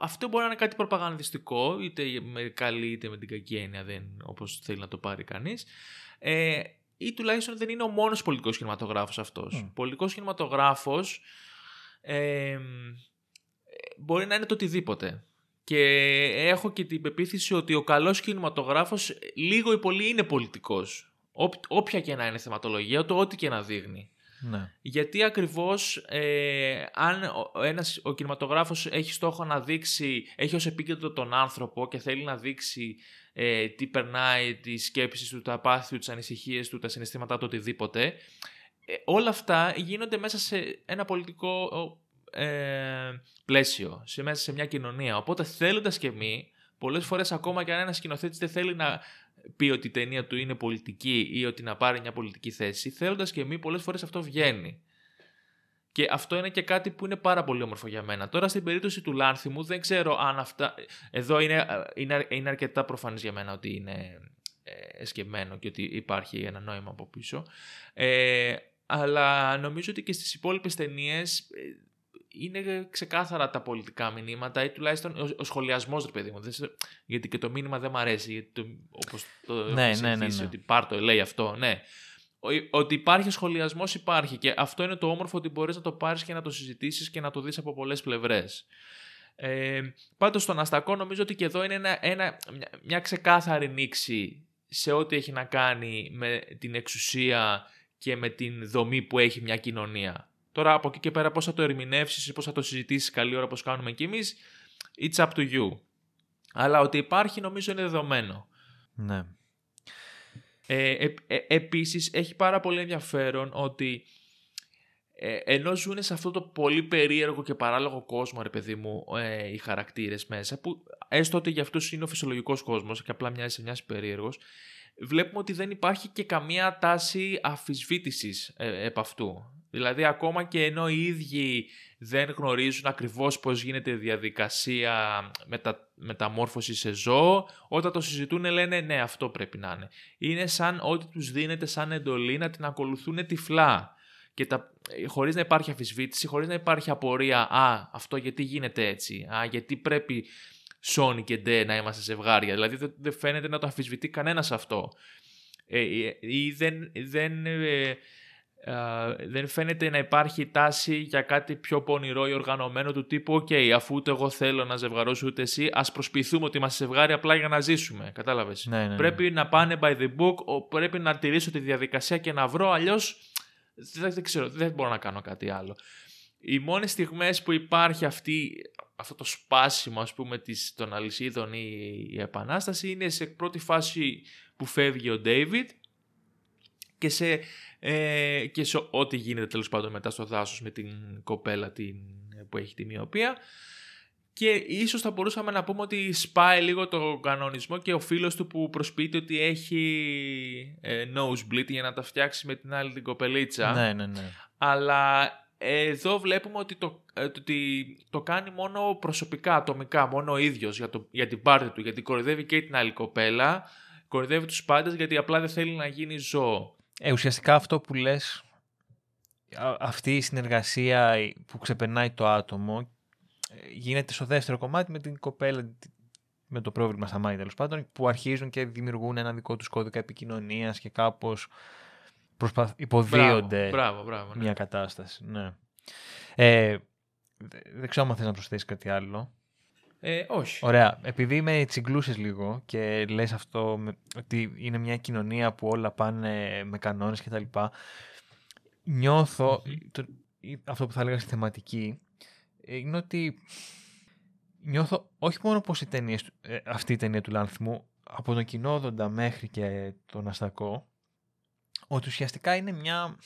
αυτό μπορεί να είναι κάτι προπαγανδιστικό, είτε με καλή είτε με την κακή έννοια, δεν, όπως θέλει να το πάρει κανείς. Ε, ή τουλάχιστον δεν είναι ο μόνος πολιτικός κινηματογράφος αυτός. Mm. Πολιτικός κινηματογράφος ε, μπορεί να είναι το οτιδήποτε. Και έχω και την πεποίθηση ότι ο καλός κινηματογράφος λίγο ή πολύ είναι πολιτικός. όποια και να είναι θεματολογία, το ό,τι και να δείχνει. Ναι. Γιατί ακριβώς ε, αν ο, ένας, ο κινηματογράφος έχει στόχο να δείξει, έχει ως επίκεντρο τον άνθρωπο και θέλει να δείξει ε, τι περνάει, τις σκέψεις του, τα πάθη του, τις ανησυχίες του, τα συναισθήματά του, οτιδήποτε, ε, όλα αυτά γίνονται μέσα σε ένα πολιτικό ε, πλαίσιο, σε, μέσα σε μια κοινωνία. Οπότε θέλοντας και εμεί, πολλές φορές ακόμα και αν ένας σκηνοθέτης δεν θέλει να πει ότι η ταινία του είναι πολιτική ή ότι να πάρει μια πολιτική θέση, θέλοντας και εμεί πολλές φορές αυτό βγαίνει. Και αυτό είναι και κάτι που είναι πάρα πολύ όμορφο για μένα. Τώρα στην περίπτωση του Λάνθιμου δεν ξέρω αν αυτά... Εδώ είναι, είναι, είναι αρκετά προφανές για μένα ότι είναι ε, εσκεμμένο και ότι υπάρχει ένα νόημα από πίσω. Ε, αλλά νομίζω ότι και στις υπόλοιπες ταινίες είναι ξεκάθαρα τα πολιτικά μηνύματα ή τουλάχιστον ο, ο σχολιασμός, ρε παιδί μου. γιατί και το μήνυμα δεν μου αρέσει. Γιατί το, όπως το ναι, ναι, ναι, ναι, ότι πάρ το, λέει αυτό. Ναι. ότι υπάρχει σχολιασμός υπάρχει και αυτό είναι το όμορφο ότι μπορείς να το πάρεις και να το συζητήσεις και να το δεις από πολλές πλευρές. Ε, Πάντως στον Αστακό νομίζω ότι και εδώ είναι ένα, ένα, μια, μια ξεκάθαρη νήξη σε ό,τι έχει να κάνει με την εξουσία και με την δομή που έχει μια κοινωνία. Τώρα από εκεί και πέρα πώς θα το ερμηνεύσεις ή πώς θα το συζητήσεις καλή ώρα όπως κάνουμε και εμείς, it's up to you. Αλλά ότι υπάρχει νομίζω είναι δεδομένο. Ναι. Ε, ε, ε επίσης έχει πάρα πολύ ενδιαφέρον ότι ε, ενώ ζουν σε αυτό το πολύ περίεργο και παράλογο κόσμο, ρε παιδί μου, ε, οι χαρακτήρες μέσα, που έστω ότι για αυτούς είναι ο φυσιολογικός κόσμος και απλά μοιάζει σε μοιάζει περίεργος, βλέπουμε ότι δεν υπάρχει και καμία τάση αφισβήτησης ε, επ' αυτού. Δηλαδή ακόμα και ενώ οι ίδιοι δεν γνωρίζουν ακριβώς πώς γίνεται η διαδικασία μετα... μεταμόρφωση σε ζώο, όταν το συζητούν λένε ναι αυτό πρέπει να είναι. Είναι σαν ό,τι τους δίνεται σαν εντολή να την ακολουθούν τυφλά. Και τα... χωρίς να υπάρχει αφισβήτηση, χωρίς να υπάρχει απορία «Α, αυτό γιατί γίνεται έτσι, α, γιατί πρέπει Sony και Ντε να είμαστε ζευγάρια». Δηλαδή δεν φαίνεται να το αφισβητεί κανένας αυτό. Ε, ε, ή δεν... δεν ε, ε, δεν φαίνεται να υπάρχει τάση για κάτι πιο πονηρό ή οργανωμένο του τύπου «ΟΚ, αφού ούτε εγώ θέλω να ζευγαρώσω ούτε εσύ, ας προσποιηθούμε ότι είμαστε ζευγάρι απλά για να ζήσουμε». Κατάλαβες. Ναι, ναι, ναι. Πρέπει να πάνε by the book, ο- πρέπει να τηρήσω τη διαδικασία και να βρω, αλλιώς δεν, δεν ξέρω, δεν μπορώ να κάνω κάτι άλλο. Οι μόνες στιγμές που υπάρχει αυτή, αυτό το σπάσιμο ας πούμε της, των αλυσίδων ή η επανάσταση είναι σε πρώτη φάση που φεύγει ο David και σε, ε, και σε ό,τι γίνεται τέλος πάντων μετά στο δάσος με την κοπέλα την, που έχει τη μοιοπία και ίσως θα μπορούσαμε να πούμε ότι σπάει λίγο το κανονισμό και ο φίλος του που προσποιείται ότι έχει ε, nosebleed για να τα φτιάξει με την άλλη την κοπελίτσα Ναι, ναι, ναι. αλλά εδώ βλέπουμε ότι το, ε, το, ότι το κάνει μόνο προσωπικά, ατομικά, μόνο ο ίδιος για, το, για την πάρτη του, γιατί κοροϊδεύει και την άλλη κοπέλα, κοροϊδεύει τους πάντες γιατί απλά δεν θέλει να γίνει ζώο. Ε, ουσιαστικά αυτό που λες, α- αυτή η συνεργασία που ξεπερνάει το άτομο ε, γίνεται στο δεύτερο κομμάτι με την κοπέλα με το πρόβλημα στα μάτια τέλος πάντων που αρχίζουν και δημιουργούν ένα δικό τους κώδικα επικοινωνίας και κάπως προσπαθ... υποδίονται Μπράβο, μπράβο. ναι. μια κατάσταση. Ναι. Ε, δε- δεν ξέρω αν θες να προσθέσεις κάτι άλλο. Ε, όχι. Ωραία. Επειδή με τσιγκλούσες λίγο και λες αυτό με- ότι είναι μια κοινωνία που όλα πάνε με κανόνες και τα λοιπά, νιώθω, το- ή- αυτό που θα έλεγα στη θεματική, ε, είναι ότι νιώθω όχι μόνο πως οι ταινίες, του- ε, αυτή η ταινία του Λάνθμου, από τον κοινόδοντα μέχρι και τον Αστακό, ότι ουσιαστικά είναι μια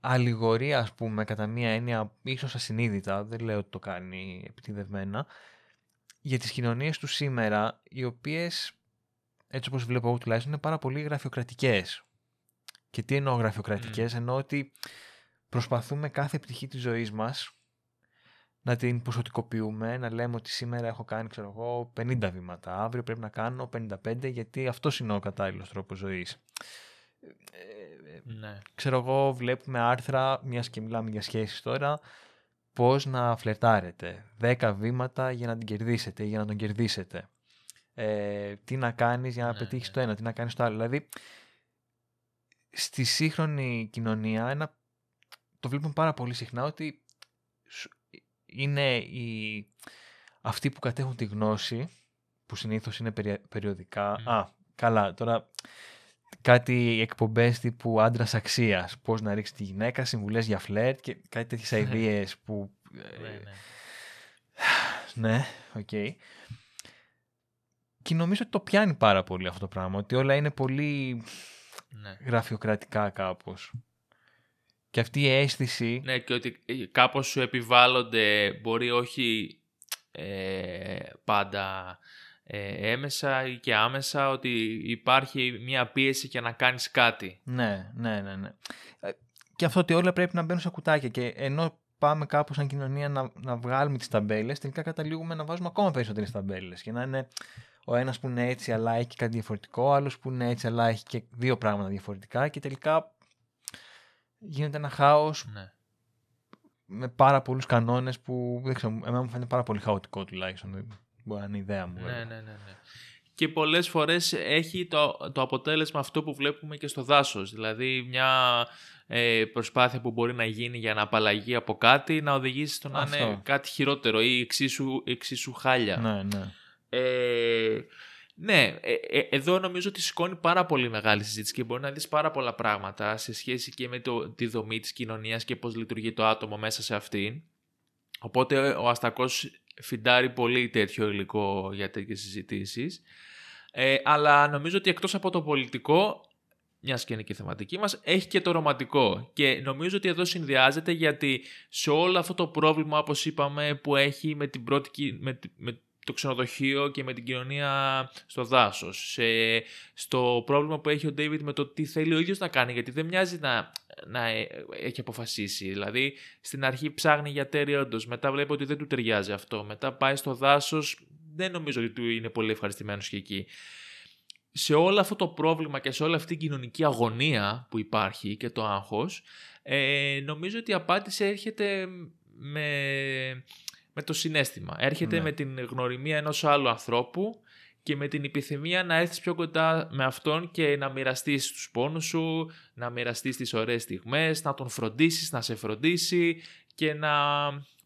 αλληγορία, ας πούμε, κατά μία έννοια, ίσως ασυνείδητα, δεν λέω ότι το κάνει επιτιδευμένα, για τις κοινωνίες του σήμερα, οι οποίες, έτσι όπως βλέπω εγώ τουλάχιστον, είναι πάρα πολύ γραφειοκρατικές. Και τι εννοώ γραφειοκρατικές, εννοώ ότι προσπαθούμε κάθε πτυχή της ζωής μας να την ποσοτικοποιούμε, να λέμε ότι σήμερα έχω κάνει, ξέρω εγώ, 50 βήματα, αύριο πρέπει να κάνω 55, γιατί αυτός είναι ο κατάλληλος τρόπος ζωής. Ε, Ναι. ξέρω εγώ, βλέπουμε άρθρα, μιας και μιλάμε για σχέσεις τώρα, πώς να φλερτάρετε. 10 βήματα για να την κερδίσετε ή για να τον κερδίσετε. Ε, τι να κάνεις για να Ναι, πετύχεις ναι. το ένα, τι να κάνεις το άλλο. Δηλαδή, στη σύγχρονη κοινωνία, ένα, το βλέπουμε πάρα πολύ συχνά ότι σου- είναι οι, αυτοί που κατέχουν τη γνώση, που συνήθως είναι περι- περιοδικά. Μμ. Α, καλά, τώρα κάτι εκπομπές τύπου άντρας αξίας. Πώς να ρίξει τη γυναίκα, συμβουλές για φλερτ και κάτι τέτοιες αηδίε που. ε, Ναι, ναι. ναι, οκ. Και νομίζω ότι το πιάνει πάρα πολύ αυτό το πράγμα. Ότι όλα είναι πολύ ναι. γραφειοκρατικά κάπως. Και αυτή η αίσθηση. Ναι, και ότι ε, κάπως σου επιβάλλονται, μπορεί όχι ε, πάντα ε, έμεσα ή και άμεσα, ότι υπάρχει μια πίεση για να κάνεις κάτι. Ναι, ναι, ναι, ναι. Ε, Και αυτό ότι όλα πρέπει να μπαίνουν σε κουτάκια. Και ενώ πάμε κάπου σαν κοινωνία να, να βγάλουμε τις ταμπέλες, τελικά καταλήγουμε να βάζουμε ακόμα περισσότερες ταμπέλες. Και να είναι ο ένας που είναι έτσι αλλά έχει κάτι διαφορετικό, ο άλλος που είναι έτσι αλλά έχει και δύο πράγματα διαφορετικά και τελικά γίνεται ένα χάος Ναι. με πάρα πολλούς κανόνες που δεν ξέρω, εμένα μου φαίνεται πάρα πολύ χαοτικό τουλάχιστον. Δεν Μπορεί να είναι η ιδέα μου. Ναι, βέβαια. ναι, ναι, ναι. Και πολλές φορές έχει το, το αποτέλεσμα αυτό που βλέπουμε και στο δάσος. Δηλαδή μια ε, προσπάθεια που μπορεί να γίνει για να απαλλαγεί από κάτι να οδηγήσει στο να είναι Αυτό. κάτι χειρότερο ή εξίσου, εξίσου χάλια. ναι, ναι. Ε, ναι, ε, ε, εδώ νομίζω ότι σηκώνει πάρα πολύ μεγάλη συζήτηση και μπορεί να δεις πάρα πολλά πράγματα σε σχέση και με το, τη δομή της κοινωνίας και πώς λειτουργεί το άτομο μέσα σε αυτήν. Οπότε ο Αστακός φιντάρει πολύ τέτοιο υλικό για τέτοιες συζητήσεις. Ε, αλλά νομίζω ότι εκτός από το πολιτικό, μιας και είναι και η θεματική μας, έχει και το ρομαντικό. Και νομίζω ότι εδώ συνδυάζεται γιατί σε όλο αυτό το πρόβλημα, όπως είπαμε, που έχει με, την πρώτη, κυ- με, τη- με το ξενοδοχείο και με την κοινωνία στο δάσος. Σε, στο πρόβλημα που έχει ο Ντέιβιτ με το τι θέλει ο ίδιος να κάνει, γιατί δεν μοιάζει να, να ε- έχει αποφασίσει. Δηλαδή, στην αρχή ψάχνει για τέρι όντως, μετά βλέπει ότι δεν του ταιριάζει αυτό, μετά πάει στο δάσος, δεν νομίζω ότι του είναι πολύ ευχαριστημένος και εκεί. Σε όλο αυτό το πρόβλημα και σε όλη αυτή την κοινωνική αγωνία που υπάρχει και το άγχος, ε, νομίζω ότι η απάντηση έρχεται με, με το συνέστημα. Έρχεται Ναι. με την γνωριμία ενός άλλου ανθρώπου και με την επιθυμία να έρθεις πιο κοντά με αυτόν και να μοιραστείς τους πόνους σου, να μοιραστείς τις ωραίες στιγμές, να τον φροντίσεις, να σε φροντίσει και να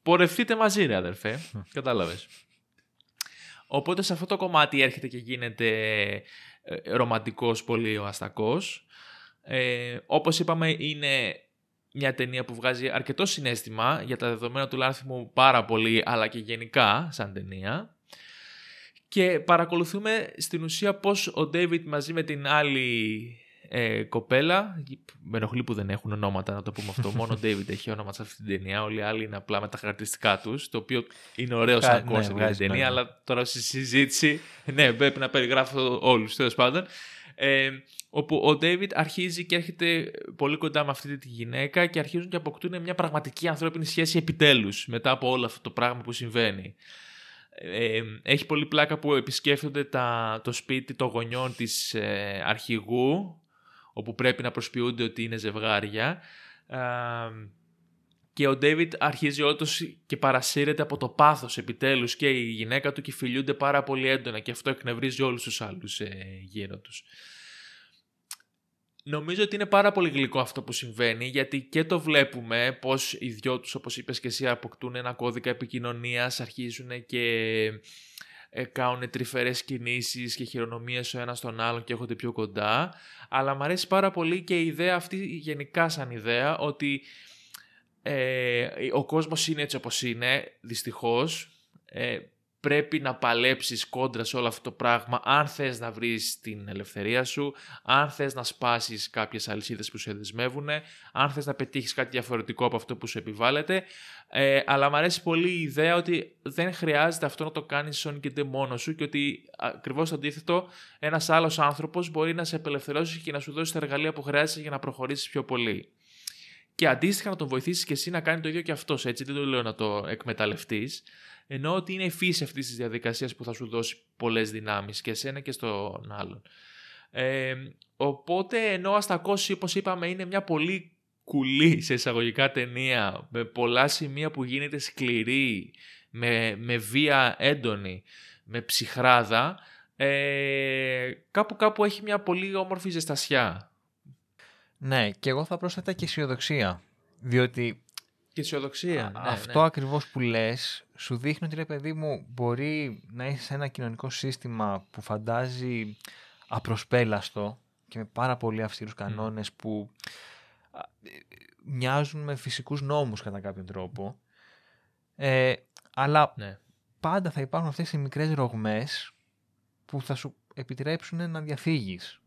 πορευτείτε μαζί ρε αδερφέ. Κατάλαβες. Οπότε σε αυτό το κομμάτι έρχεται και γίνεται ε, ρομαντικός πολύ ο Αστακός. Ε, όπως είπαμε είναι μια ταινία που βγάζει αρκετό συνέστημα για τα δεδομένα του Λάνθιμου πάρα πολύ αλλά και γενικά σαν ταινία. Και παρακολουθούμε στην ουσία πώς ο Ντέιβιτ μαζί με την άλλη ε, κοπέλα. Με ενοχλεί που δεν έχουν ονόματα, να το πούμε αυτό. Μόνο ο David έχει όνομα σε αυτή την ταινία. Όλοι οι άλλοι είναι απλά με τα χαρακτηριστικά τους. Το οποίο είναι ωραίο σαν ναι, για την ταινία, αλλά τώρα στη συζήτηση. ναι, πρέπει να περιγράφω όλους τέλος πάντων. Ε, όπου ο David αρχίζει και έρχεται πολύ κοντά με αυτή τη γυναίκα και αρχίζουν και αποκτούν μια πραγματική ανθρώπινη σχέση επιτέλους μετά από όλο αυτό το πράγμα που συμβαίνει. Ε, έχει πολύ πλάκα που επισκέφτονται τα, το σπίτι των γονιών της ε, αρχηγού όπου πρέπει να προσποιούνται ότι είναι ζευγάρια. Και ο Ντέιβιτ αρχίζει όντως και παρασύρεται από το πάθος επιτέλους και η γυναίκα του και φιλιούνται πάρα πολύ έντονα και αυτό εκνευρίζει όλους τους άλλους ε, γύρω τους. Νομίζω ότι είναι πάρα πολύ γλυκό αυτό που συμβαίνει γιατί και το βλέπουμε πως οι δυο τους όπως είπες και εσύ αποκτούν ένα κώδικα επικοινωνίας, αρχίζουν και ε, κάνουν τρυφερές κινήσεις και χειρονομίες ο ένας στον άλλον και έρχονται πιο κοντά. Αλλά μου αρέσει πάρα πολύ και η ιδέα αυτή γενικά σαν ιδέα ότι ε, ο κόσμος είναι έτσι όπως είναι, δυστυχώς. Ε, πρέπει να παλέψεις κόντρα σε όλο αυτό το πράγμα αν θες να βρεις την ελευθερία σου, αν θες να σπάσεις κάποιες αλυσίδες που σε δεσμεύουν, αν θες να πετύχεις κάτι διαφορετικό από αυτό που σου επιβάλλεται. Ε, αλλά μου αρέσει πολύ η ιδέα ότι δεν χρειάζεται αυτό να το κάνεις σον και μόνος σου και ότι ακριβώς το αντίθετο ένας άλλος άνθρωπος μπορεί να σε απελευθερώσει και να σου δώσει τα εργαλεία που χρειάζεσαι για να προχωρήσεις πιο πολύ. Και αντίστοιχα να τον βοηθήσεις και εσύ να κάνει το ίδιο και αυτός. Έτσι, δεν το λέω να το εκμεταλλευτείς. Ενώ ότι είναι η φύση αυτής της διαδικασίας που θα σου δώσει πολλές δυνάμεις και εσένα και στον άλλον. Ε, οπότε ενώ Αστακός όπως είπαμε είναι μια πολύ κουλή σε εισαγωγικά ταινία με πολλά σημεία που γίνεται σκληρή, με, με βία έντονη, με ψυχράδα ε, κάπου κάπου έχει μια πολύ όμορφη ζεστασιά. Ναι, και εγώ θα πρόσθετα και αισιοδοξία. Διότι. Και αισιοδοξία. Ναι, αυτό ναι. ακριβώς που λες, σου δείχνει ότι ρε παιδί μου, μπορεί να έχει ένα κοινωνικό σύστημα που φαντάζει απροσπέλαστο και με πάρα πολύ αυστηρούς κανόνες που μοιάζουν με φυσικούς νόμους κατά κάποιον τρόπο. Ε, αλλά ναι. πάντα θα υπάρχουν αυτές οι μικρές ρογμές που θα σου επιτρέψουν να διαφύγεις.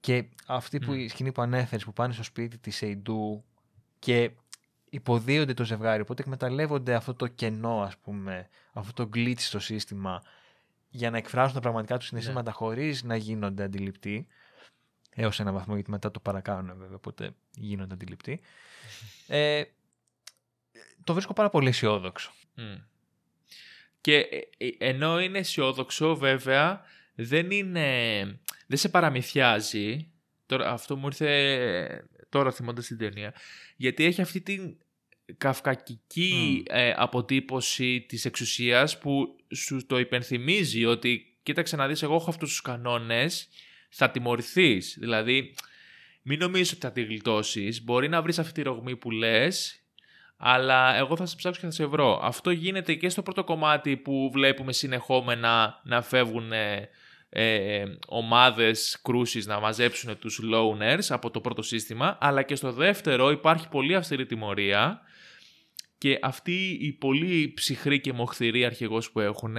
Και αυτή που, η σκηνή που ανέφερες που πάνε στο σπίτι της Εϊντού και υποδίονται το ζευγάρι, οπότε εκμεταλλεύονται αυτό το κενό, ας πούμε, αυτό το glitch στο σύστημα για να εκφράσουν τα πραγματικά τους συναισθήματα ναι. χωρίς να γίνονται αντιληπτοί έως ένα βαθμό, γιατί μετά το παρακάνουν βέβαια, οπότε γίνονται αντιληπτοί. Ε, το βρίσκω πάρα πολύ αισιόδοξο. Και ε, ε, ενώ είναι αισιόδοξο βέβαια, δεν είναι δεν σε παραμυθιάζει. Τώρα, αυτό μου ήρθε τώρα θυμώντας την ταινία. Γιατί έχει αυτή την καυκακική ε, αποτύπωση της εξουσίας που σου το υπενθυμίζει ότι κοίταξε να δεις εγώ έχω αυτούς τους κανόνες θα τιμωρηθείς. Δηλαδή μην νομίζεις ότι θα τη γλιτώσεις. Μπορεί να βρεις αυτή τη ρογμή που λες αλλά εγώ θα σε ψάξω και θα σε βρω. Αυτό γίνεται και στο πρώτο κομμάτι που βλέπουμε συνεχόμενα να φεύγουν ε, ομάδες κρούσεις να μαζέψουν τους loaners από το πρώτο σύστημα, αλλά και στο δεύτερο υπάρχει πολύ αυστηρή τιμωρία και αυτή η πολύ ψυχρή και μοχθηρή αρχηγός που έχουν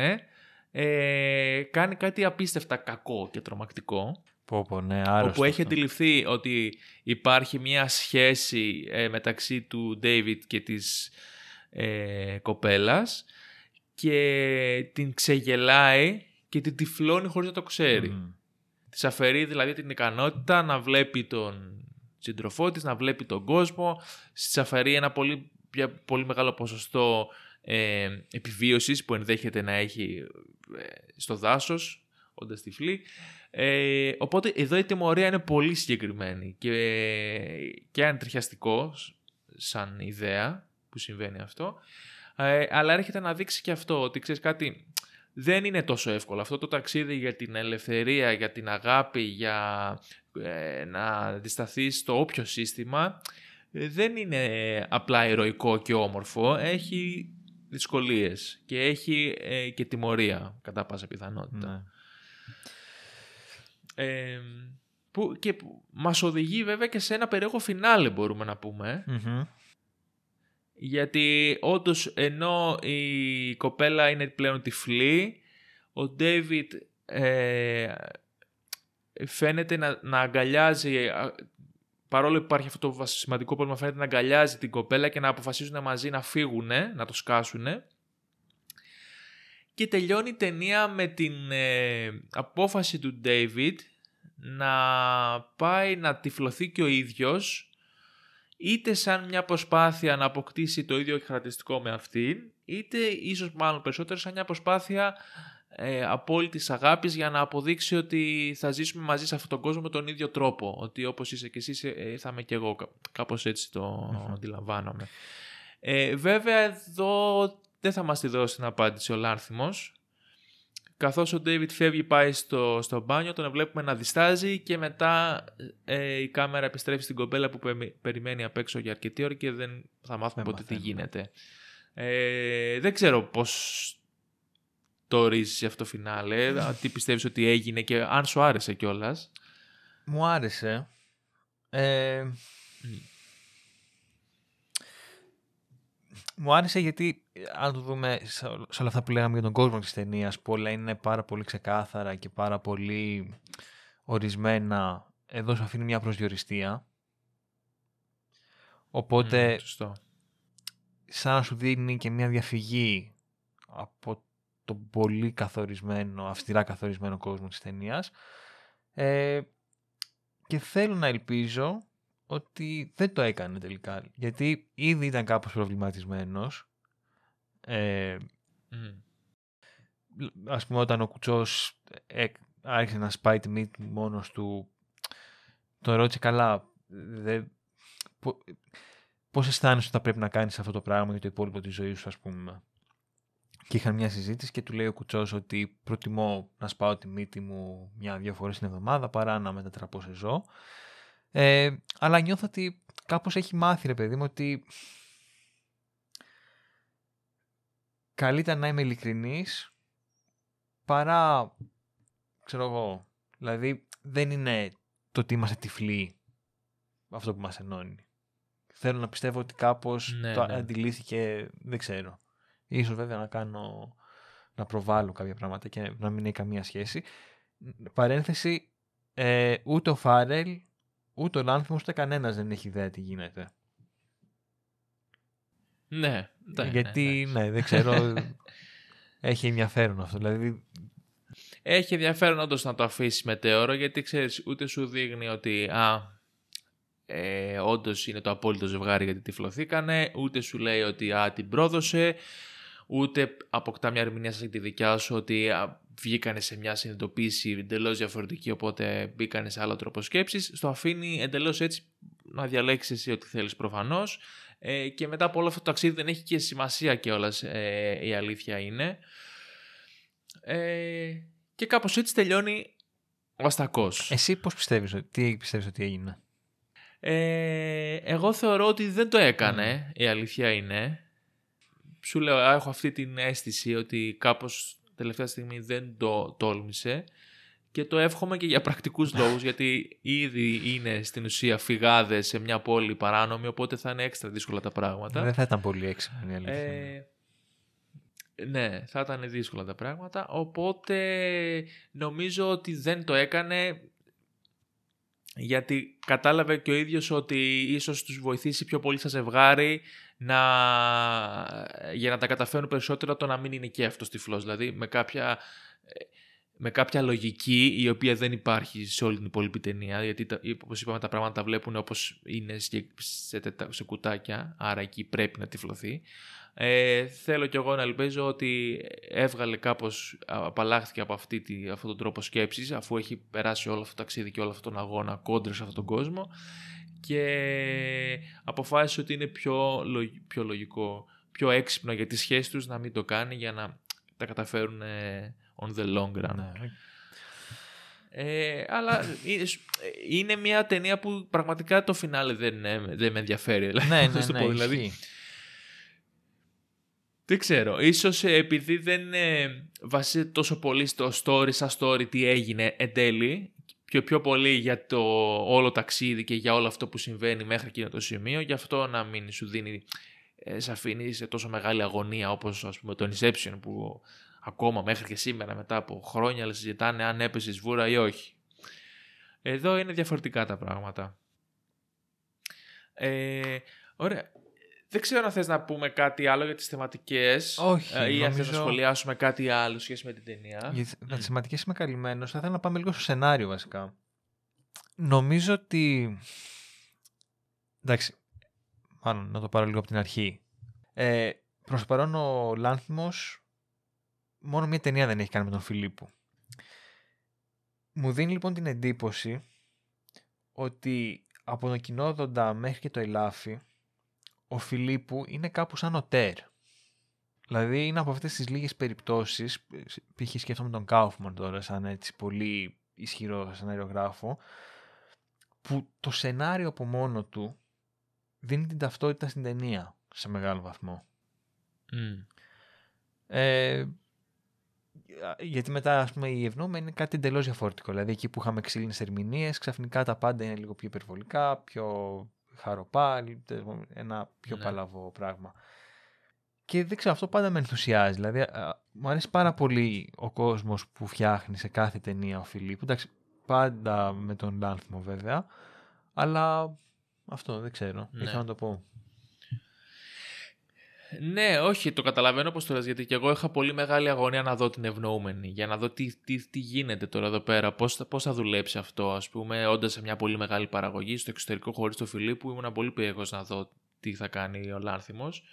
ε, κάνει κάτι απίστευτα κακό και τρομακτικό. Πω, πω, ναι, όπου έχει αντιληφθεί ότι υπάρχει μια σχέση ε, μεταξύ του David και της ε, κοπέλας και την ξεγελάει και την τυφλώνει χωρίς να το ξέρει. Mm. Της αφαιρεί δηλαδή την ικανότητα να βλέπει τον σύντροφό της, να βλέπει τον κόσμο, της αφαιρεί ένα πολύ, πολύ μεγάλο ποσοστό ε, επιβίωσης που ενδέχεται να έχει ε, στο δάσος, όντας τυφλή. Ε, οπότε εδώ η τιμωρία είναι πολύ συγκεκριμένη και, και αντριχιαστικό σαν ιδέα που συμβαίνει αυτό. Ε, αλλά έρχεται να δείξει και αυτό ότι ξέρεις κάτι δεν είναι τόσο εύκολο. Αυτό το ταξίδι για την ελευθερία, για την αγάπη, για ε, να αντισταθείς στο όποιο σύστημα, ε, δεν είναι απλά ηρωικό και όμορφο. Έχει δυσκολίες και έχει ε, και τιμωρία, κατά πάσα πιθανότητα. Ναι. Ε, που, και που μας οδηγεί βέβαια και σε ένα περίεργο φινάλε μπορούμε να πούμε. Μμμ. Γιατί όντως ενώ η κοπέλα είναι πλέον τυφλή, ο Ντέιβιτ ε, φαίνεται να, να αγκαλιάζει, α, παρόλο που υπάρχει αυτό το σημαντικό πρόβλημα, φαίνεται να αγκαλιάζει την κοπέλα και να αποφασίζουν μαζί να φύγουν, να το σκάσουν. Και τελειώνει η ταινία με την ε, απόφαση του Ντέιβιτ να πάει να τυφλωθεί και ο ίδιος είτε σαν μια προσπάθεια να αποκτήσει το ίδιο χαρακτηριστικό με αυτήν, είτε ίσως μάλλον περισσότερο σαν μια προσπάθεια ε, απόλυτης αγάπης για να αποδείξει ότι θα ζήσουμε μαζί σε αυτόν τον κόσμο με τον ίδιο τρόπο. Ότι όπως είσαι και εσύ ε, θα είμαι και εγώ. Κά- Κάπως έτσι το αντιλαμβάνομαι. Ε, βέβαια εδώ δεν θα μας τη δώσει την απάντηση ο Λάρθιμος. Καθώς ο Ντέιβιτ φεύγει πάει στο, στο μπάνιο, τον βλέπουμε να διστάζει και μετά ε, η κάμερα επιστρέφει στην κοπέλα που πε- περιμένει απ' έξω για αρκετή ώρα και δεν θα μάθουμε Δεν ποτέ τι μαθαίνουμε. γίνεται. Ε, δεν ξέρω πώς το ορίζεις αυτό το φινάλε, τι πιστεύεις ότι έγινε και αν σου άρεσε κιόλας; Μου άρεσε. Ε, Μου άρεσε γιατί, ε, αν το δούμε σε ό- σε όλα αυτά που λέγαμε για τον κόσμο της ταινίας, που όλα είναι πάρα πολύ ξεκάθαρα και πάρα πολύ ορισμένα, εδώ σου αφήνει μια προσδιοριστία. Οπότε, σωστό. σαν να σου δίνει και μια διαφυγή από τον πολύ καθορισμένο, αυστηρά καθορισμένο κόσμο της ταινίας. Ε, και θέλω να ελπίζω ότι δεν το έκανε τελικά. Γιατί ήδη ήταν κάπως προβληματισμένος. Ε, Μμ. ας πούμε όταν ο Κουτσός ε, άρχισε να σπάει τη μύτη του μόνος του τον ρώτησε καλά δε, πο- πώς αισθάνεσαι ότι θα πρέπει να κάνεις αυτό το πράγμα για το υπόλοιπο της ζωής σου ας πούμε; Και είχαν μια συζήτηση και του λέει ο Κουτσός ότι προτιμώ να σπάω τη μύτη μου μια-δυο φορές την εβδομάδα παρά να μετατραπώ σε ζώο ε, αλλά νιώθω ότι κάπως έχει μάθει ρε παιδί μου ότι καλύτερα να είμαι ειλικρινής παρά, ξέρω εγώ, δηλαδή δεν είναι το ότι είμαστε τυφλοί αυτό που μας ενώνει. Θέλω να πιστεύω ότι κάπως Ναι, το ναι. αντιλήθηκε, δεν ξέρω. Ίσως βέβαια να κάνω, να προβάλλω κάποια πράγματα και να μην έχει καμία σχέση. Παρένθεση, ε, ούτε ο Φάρελ, ούτε ο Λάνθιμος, ούτε κανένας δεν έχει ιδέα τι γίνεται. Ναι, ναι, Γιατί, ναι, ναι, δεν ξέρω, έχει ενδιαφέρον αυτό. Δηλαδή, Έχει ενδιαφέρον όντως να το αφήσει μετέωρο γιατί ξέρεις ούτε σου δείχνει ότι α, ε, όντως είναι το απόλυτο ζευγάρι γιατί τυφλωθήκανε, ούτε σου λέει ότι α, την πρόδωσε, ούτε αποκτά μια ερμηνεία σαν τη δικιά σου ότι α, βγήκανε σε μια συνειδητοποίηση εντελώς διαφορετική οπότε μπήκανε σε άλλο τρόπο σκέψης. Στο αφήνει εντελώς έτσι να διαλέξεις εσύ ό,τι θέλεις προφανώς ε, και μετά από όλο αυτό το ταξίδι δεν έχει και σημασία κιόλας ε, η αλήθεια είναι. Ε, και κάπως έτσι τελειώνει ο Αστακός. εσύ πώς πιστεύεις, ότι- τι πιστεύεις ότι έγινε; Ε, εγώ θεωρώ ότι δεν το έκανε, η αλήθεια είναι. Σου λέω, α, έχω αυτή την αίσθηση ότι κάπως τελευταία στιγμή δεν το τόλμησε και το εύχομαι και για πρακτικούς λόγους γιατί ήδη είναι στην ουσία φυγάδες σε μια πόλη παράνομη οπότε θα είναι έξτρα δύσκολα τα πράγματα. Δεν θα ήταν πολύ έξυπνο η αλήθεια. είναι. Ε, ναι, θα ήταν δύσκολα τα πράγματα. Οπότε νομίζω ότι δεν το έκανε γιατί κατάλαβε και ο ίδιος ότι ίσως τους βοηθήσει πιο πολύ στα ζευγάρι να, για να τα καταφέρουν περισσότερο το να μην είναι και αυτός τυφλός. Δηλαδή με κάποια, με κάποια λογική η οποία δεν υπάρχει σε όλη την υπόλοιπη ταινία γιατί τα, όπως είπαμε τα πράγματα τα βλέπουν όπως είναι σε, σε, τετα- σε κουτάκια άρα εκεί πρέπει να τυφλωθεί. Ε, θέλω κι εγώ να ελπίζω ότι έβγαλε κάπως, απαλλάχθηκε από αυτή τη, αυτόν τον τρόπο σκέψης αφού έχει περάσει όλο αυτό το ταξίδι και όλο αυτόν τον αγώνα κόντρα σε αυτόν τον κόσμο και αποφάσισε ότι είναι πιο, λογ- πιο λογικό, πιο έξυπνο για τη σχέση τους να μην το κάνει για να τα καταφέρουν ε, on the long run. Ναι. Ε, αλλά είναι, είναι μια ταινία που πραγματικά το φινάλε δεν, ε, δεν με ενδιαφέρει. δηλαδή, ναι, να ναι, σου ναι, πω, δηλαδή. ισχύει. Δεν ξέρω. Ίσως ε, επειδή δεν ε, βασίζεται τόσο πολύ στο story σαν story τι έγινε εν τέλει, πιο, πιο πολύ για το όλο ταξίδι και για όλο αυτό που συμβαίνει μέχρι εκείνο το σημείο, γι' αυτό να μην σου δίνει, ε, σε αφήνει σε τόσο μεγάλη αγωνία όπως ας πούμε το Inception που ακόμα μέχρι και σήμερα μετά από χρόνια συζητάνε αν έπεσε σβούρα ή όχι. Εδώ είναι διαφορετικά τα πράγματα. Ε, ωραία. Δεν ξέρω αν θες να πούμε κάτι άλλο για τις θεματικές Όχι, ε, ή αν θες να νομίζω- σχολιάσουμε κάτι άλλο σχέση με την ταινία. Για με τις θεματικές είμαι καλυμμένος. Θα ήθελα να πάμε λίγο στο σενάριο βασικά. Νομίζω ότι. Εντάξει. Μάλλον να το πάρω λίγο από την αρχή. Ε, Προς το παρόν ο Λάνθιμος μόνο μία ταινία δεν έχει κάνει με τον Φιλίππου. Μου δίνει λοιπόν την εντύπωση ότι από τον κοινόδοντα μέχρι και το Ελάφι ο Φιλίππου είναι κάπου σαν ο Τέρ. Δηλαδή είναι από αυτές τις λίγες περιπτώσεις, π.χ. σκέφτομαι τον Κάουφμαν τώρα σαν έτσι πολύ ισχυρό σενάριογράφο, που το σενάριο από μόνο του δίνει την ταυτότητα στην ταινία σε μεγάλο βαθμό. Μμ. Ε, γιατί μετά ας πούμε η ευνόμα είναι κάτι εντελώς διαφορετικό. Δηλαδή εκεί που είχαμε ξύλινες ερμηνείες ξαφνικά τα πάντα είναι λίγο πιο υπερβολικά, πιο χαροπά, ένα πιο Ναι. παλαβό πράγμα. Και δεν ξέρω, αυτό πάντα με ενθουσιάζει. Δηλαδή, α, μου αρέσει πάρα πολύ ο κόσμος που φτιάχνει σε κάθε ταινία ο Φιλίππου. Εντάξει, πάντα με τον Λάνθιμο βέβαια, αλλά αυτό δεν ξέρω. Ναι. Ήθελα να το πω. Ναι, όχι, το καταλαβαίνω πώς το λες, γιατί και εγώ είχα πολύ μεγάλη αγωνία να δω την ευνοούμενη, για να δω τι, τι, τι γίνεται τώρα εδώ πέρα, πώς, θα- πώς θα δουλέψει αυτό, ας πούμε, όντας σε μια πολύ μεγάλη παραγωγή, στο εξωτερικό χωρίς το Φιλίππου, ήμουν πολύ περίεργος να δω τι θα κάνει ο Λάνθιμος,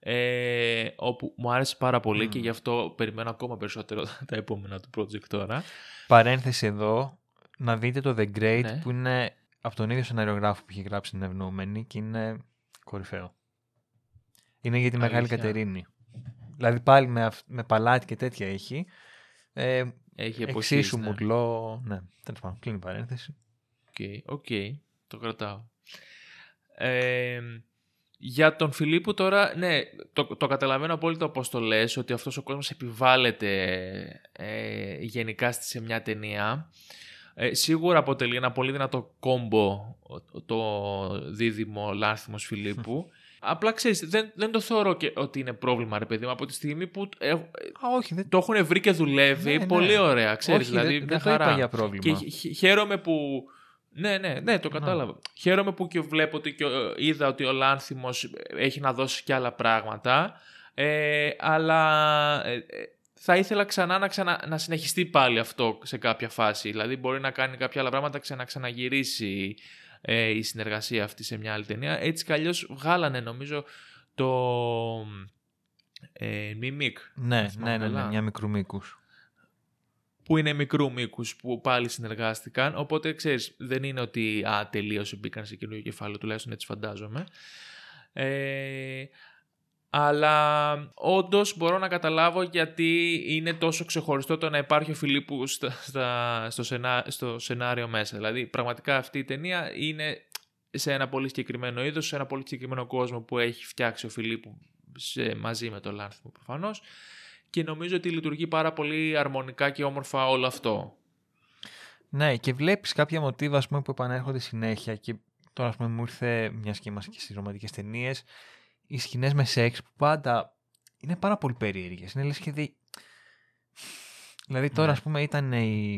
ε, όπου μου άρεσε πάρα πολύ Μμμ. και γι' αυτό περιμένω ακόμα περισσότερο τα επόμενα του project τώρα. Παρένθεση εδώ, να δείτε το The Great Ναι. που είναι από τον ίδιο σεναριογράφο που έχει γράψει την ευνοούμενη και είναι κορυφαίο. Είναι για τη Μεγάλη Αλήθεια. Αικατερίνη. Δηλαδή πάλι με, αυ- με παλάτι και τέτοια έχει. Ε, Έχει εποχής, εξίσου ναι. μουρλό. Ναι, τέλος πάντων, κλείνει η παρένθεση. OK, OK, το κρατάω. Ε, για τον Φιλίππου τώρα, ναι, το, το καταλαβαίνω απόλυτα πώς το λες, ότι αυτός ο κόσμος επιβάλλεται ε, γενικά στη- σε μια ταινία. Ε, σίγουρα αποτελεί ένα πολύ δυνατό κόμπο ο- το δίδυμο Λάνθιμος Φιλίππου. Απλά ξέρεις, δεν, δεν το θεωρώ και ότι είναι πρόβλημα, ρε παιδί μου, από τη στιγμή που ε, Α, όχι, δεν, το έχουν βρει και δουλεύει Ναι, ναι. πολύ ωραία, ξέρεις, όχι, δηλαδή δεν, μια δεν το χαρά. είπα για πρόβλημα. Και χ- χ- χαίρομαι που. Ναι, ναι, ναι, το κατάλαβα. Χαίρομαι που και βλέπω ότι και ο- είδα ότι ο Λάνθιμος έχει να δώσει και άλλα πράγματα. Ε, αλλά ε, ε, θα ήθελα ξανά να, ξανα, να συνεχιστεί πάλι αυτό σε κάποια φάση. Δηλαδή μπορεί να κάνει κάποια άλλα πράγματα και να ξαναγυρίσει ε, η συνεργασία αυτή σε μια άλλη ταινία. Έτσι κι αλλιώς βγάλανε νομίζω το ε, Mimic. ναι, θυμάμαι ναι, ναι, ναι, καλά. μια μικρού μήκους. που είναι μικρού μήκους που πάλι συνεργάστηκαν. Οπότε ξέρεις, δεν είναι ότι α, τελείωσε, μπήκαν σε καινούργιο κεφάλαιο, τουλάχιστον έτσι φαντάζομαι. Ε, αλλά όντως μπορώ να καταλάβω γιατί είναι τόσο ξεχωριστό το να υπάρχει ο Φιλίππου στα, στα- στο, σενά, στο σενάριο μέσα. Δηλαδή, πραγματικά αυτή η ταινία είναι σε ένα πολύ συγκεκριμένο είδος, σε ένα πολύ συγκεκριμένο κόσμο που έχει φτιάξει ο Φιλίππου σε, μαζί με τον Λάνθιμο προφανώς και νομίζω ότι λειτουργεί πάρα πολύ αρμονικά και όμορφα όλο αυτό. Ναι, και βλέπεις κάποια μοτίβα ας πούμε, που επανέρχονται συνέχεια και τώρα ας πούμε, μου ήρθε μιας και είμαστε και στις ρομαντικές ταινίες, οι σκηνές με σεξ που πάντα είναι πάρα πολύ περίεργες. Είναι λες και δι... Δηλαδή τώρα Ναι. ας πούμε ήταν η,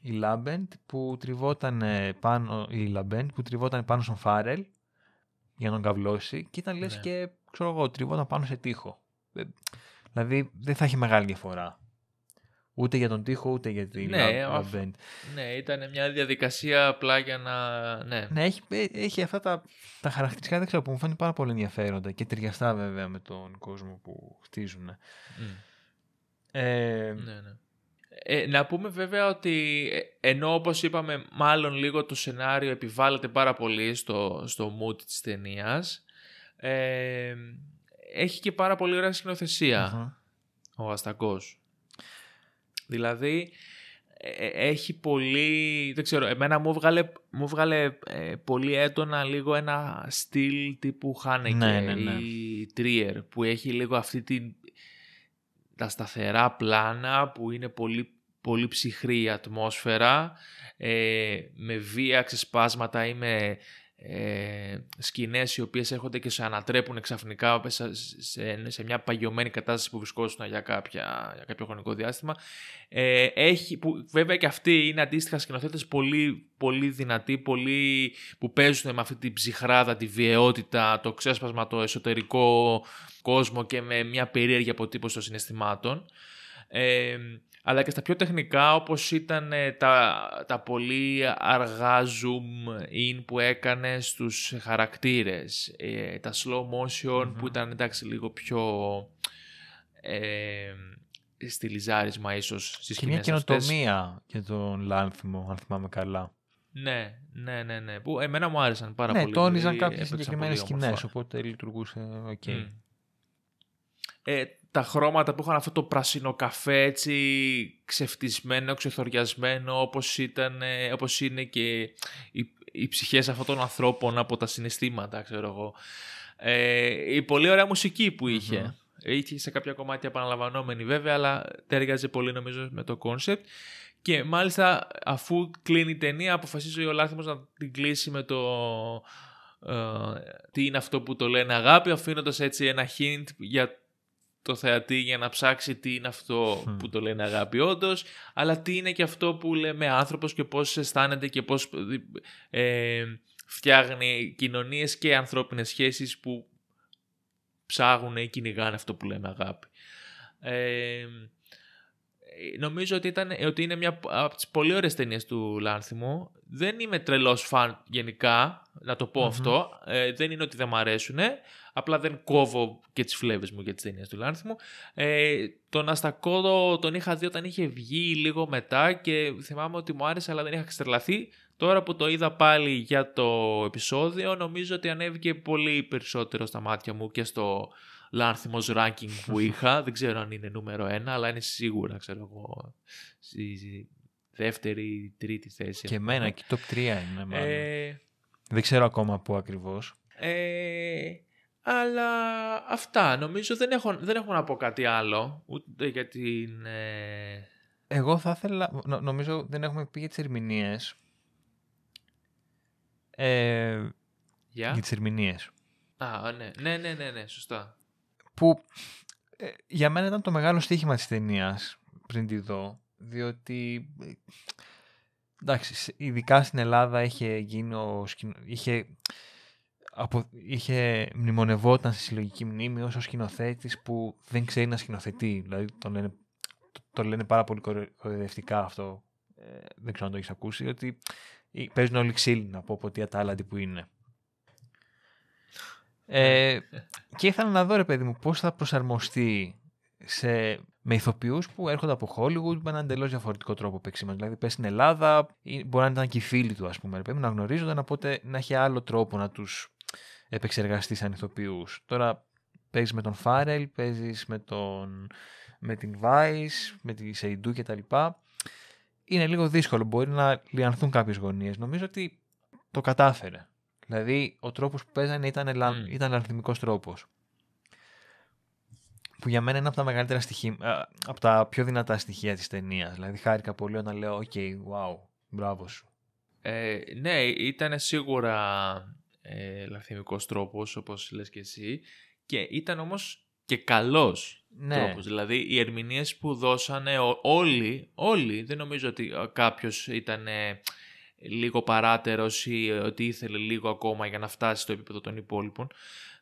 η Λάμπεντ που τριβόταν πάνω, η Λαμπέντ που τριβόταν πάνω στον Φάρελ για να τον καυλώσει και ήταν λες Ναι. και ξέρω εγώ τριβόταν πάνω σε τοίχο. Ε, Δηλαδή δεν θα έχει μεγάλη διαφορά. Ούτε για τον τοίχο ούτε για τη Ναι, Λα- αφ- Λαμπέντ. Ναι, ήταν μια διαδικασία απλά για να... Ναι, Ναι, έχει, ε, έχει αυτά τα, τα χαρακτηριστικά δεν ξέρω, που μου φαίνεται πάρα πολύ ενδιαφέροντα και ταιριαστά βέβαια με τον κόσμο που χτίζουν. Μμ. Ε, ναι, ναι. Ε, να πούμε βέβαια ότι ε, ενώ όπως είπαμε μάλλον λίγο το σενάριο επιβάλλεται πάρα πολύ στο, στο mood της ταινίας. Ε, έχει και πάρα πολύ ωραία σκηνοθεσία. αχα. ο Αστακός. Δηλαδή, ε, ε, έχει πολύ, δεν ξέρω, εμένα μου βγάλε, μου βγάλε ε, πολύ έντονα λίγο ένα στυλ τύπου Χάνεκε Ναι, ναι, ναι. ή Τρίερ που έχει λίγο αυτή την, τα σταθερά πλάνα που είναι πολύ, πολύ ψυχρή η ατμόσφαιρα ε, με βία ξεσπάσματα ή με ε, σκηνές οι οποίες έρχονται και σε ανατρέπουν ξαφνικά σε, σε, σε μια παγιωμένη κατάσταση που βρισκόσουν για, κάποια, για κάποιο χρονικό διάστημα. Ε, έχει, που, βέβαια και αυτοί είναι αντίστοιχα σκηνοθέτες πολύ, πολύ δυνατοί, πολύ, που παίζουν με αυτή την ψυχράδα, τη βιαιότητα, το ξέσπασμα, το εσωτερικό κόσμο και με μια περίεργη αποτύπωση των συναισθημάτων. Ε, αλλά και στα πιο τεχνικά όπως ήταν ε, τα, τα πολύ αργά zoom in που έκανες στους χαρακτήρες, ε, τα slow motion που ήταν εντάξει λίγο πιο ε, στυλιζάρισμα ίσως στις Και μια σκηνές αυτές. καινοτομία για τον Λάνθιμο, αν θυμάμαι καλά. Ναι, ναι, ναι, ναι. Που εμένα μου άρεσαν πάρα ναι, πολύ. τόνιζαν δηλαδή, κάποιες έπαιξαν συγκεκριμένες πολύ σκηνές, όμορφα. οπότε λειτουργούσε οκ. Μμ. Ε, τα χρώματα που είχαν αυτό το πράσινο καφέ έτσι ξεφτισμένο, ξεθοριασμένο όπως, ήταν, ε, όπως είναι και οι, οι ψυχές αυτών των ανθρώπων από τα συναισθήματα ξέρω εγώ. Ε, η πολύ ωραία μουσική που είχε. Είχε σε κάποια κομμάτια επαναλαμβανόμενη βέβαια αλλά ταίριαζε πολύ νομίζω με το κόνσεπτ και μάλιστα αφού κλείνει η ταινία αποφασίζει ο Λάνθιμος να την κλείσει με το ε, τι είναι αυτό που το λένε αγάπη αφήνοντας έτσι ένα hint για το θεατή για να ψάξει τι είναι αυτό Μμ. που το λένε αγάπη όντως, αλλά τι είναι και αυτό που λέμε άνθρωπος και πώς αισθάνεται και πώς ε, φτιάχνει κοινωνίες και ανθρώπινες σχέσεις που ψάγουν ή κυνηγάνε αυτό που λέμε αγάπη. Ε, νομίζω ότι, ήταν, ότι είναι μια από τις πολύ ωραίες ταινίες του Λάνθιμου. Δεν είμαι τρελός φαν γενικά, να το πω Μμμ. αυτό. Ε, δεν είναι ότι δεν μ' αρέσουν. Απλά δεν κόβω και τις φλέβες μου για τις ταινίες του Λάνθιμου. Ε, τον Αστακόδο τον είχα δει όταν είχε βγει λίγο μετά και θυμάμαι ότι μου άρεσε αλλά δεν είχα ξετρελαθεί. Τώρα που το είδα πάλι για το επεισόδιο νομίζω ότι ανέβηκε πολύ περισσότερο στα μάτια μου και στο Λάνθιμος ranking που είχα. δεν ξέρω αν είναι νούμερο ένα αλλά είναι σίγουρα ξέρω εγώ στη δεύτερη, τρίτη θέση. Και εμένα και top 3 είναι μάλλον. Ε, Δεν ξέρω ακόμα πού ακριβώς. ε, αλλά αυτά. Νομίζω δεν έχω, δεν έχω να πω κάτι άλλο. Ούτε για την... ε, Εγώ θα ήθελα, νο- νομίζω δεν έχουμε πει για τις ερμηνείες. Ε, για... για τις ερμηνείες. Α, ναι. ναι, ναι, ναι, ναι, σωστά. Που ε, για μένα ήταν το μεγάλο στοίχημα της ταινίας πριν τη δω. Διότι, ε, εντάξει, σε- ειδικά στην Ελλάδα είχε γίνει ο σκηνο- είχε, απο, είχε μνημονευόταν στη συλλογική μνήμη ως ο σκηνοθέτης που δεν ξέρει να σκηνοθετεί. Δηλαδή το λένε, το, το λένε πάρα πολύ κορε- κοροϊδευτικά αυτό. Ε, δεν ξέρω αν το έχεις ακούσει. Ότι ε, παίζουν όλοι ξύλινα από από τι ατάλλαντοι που είναι. Ε, και ήθελα να δω ρε παιδί μου πώς θα προσαρμοστεί σε, με ηθοποιούς που έρχονται από Hollywood με έναν εντελώς διαφορετικό τρόπο παίξιμος. Δηλαδή πες στην Ελλάδα, ή μπορεί να ήταν και οι φίλοι του ας πούμε, ρε παιδί μου, να γνωρίζονταν, οπότε να έχει άλλο τρόπο να τους επεξεργαστείς σαν ηθοποιούς. Τώρα παίζεις με τον Φάρελ, παίζεις με, τον, με την Vice, με τη Σεϊντού κτλ. Είναι λίγο δύσκολο, μπορεί να λειανθούν κάποιες γωνίες. Νομίζω ότι το κατάφερε. Δηλαδή, ο τρόπος που παίζανε ήταν, ελα... Μμ. ήταν λανθιμικός τρόπος. Που για μένα είναι από τα μεγαλύτερα στοιχεία, α, από τα πιο δυνατά στοιχεία της ταινίας. Δηλαδή, χάρηκα πολύ όταν λέω, ok, wow, μπράβο σου. Ε, ναι, ήταν σίγουρα ε, λαθημικός τρόπος, όπως λες και εσύ. Και ήταν όμως και καλός Ναι, τρόπος. Δηλαδή, οι ερμηνείες που δώσανε ο- όλοι, όλοι, δεν νομίζω ότι ε, κάποιος ήταν ε, λίγο παράτερος ή ε, ότι ήθελε λίγο ακόμα για να φτάσει στο επίπεδο των υπόλοιπων.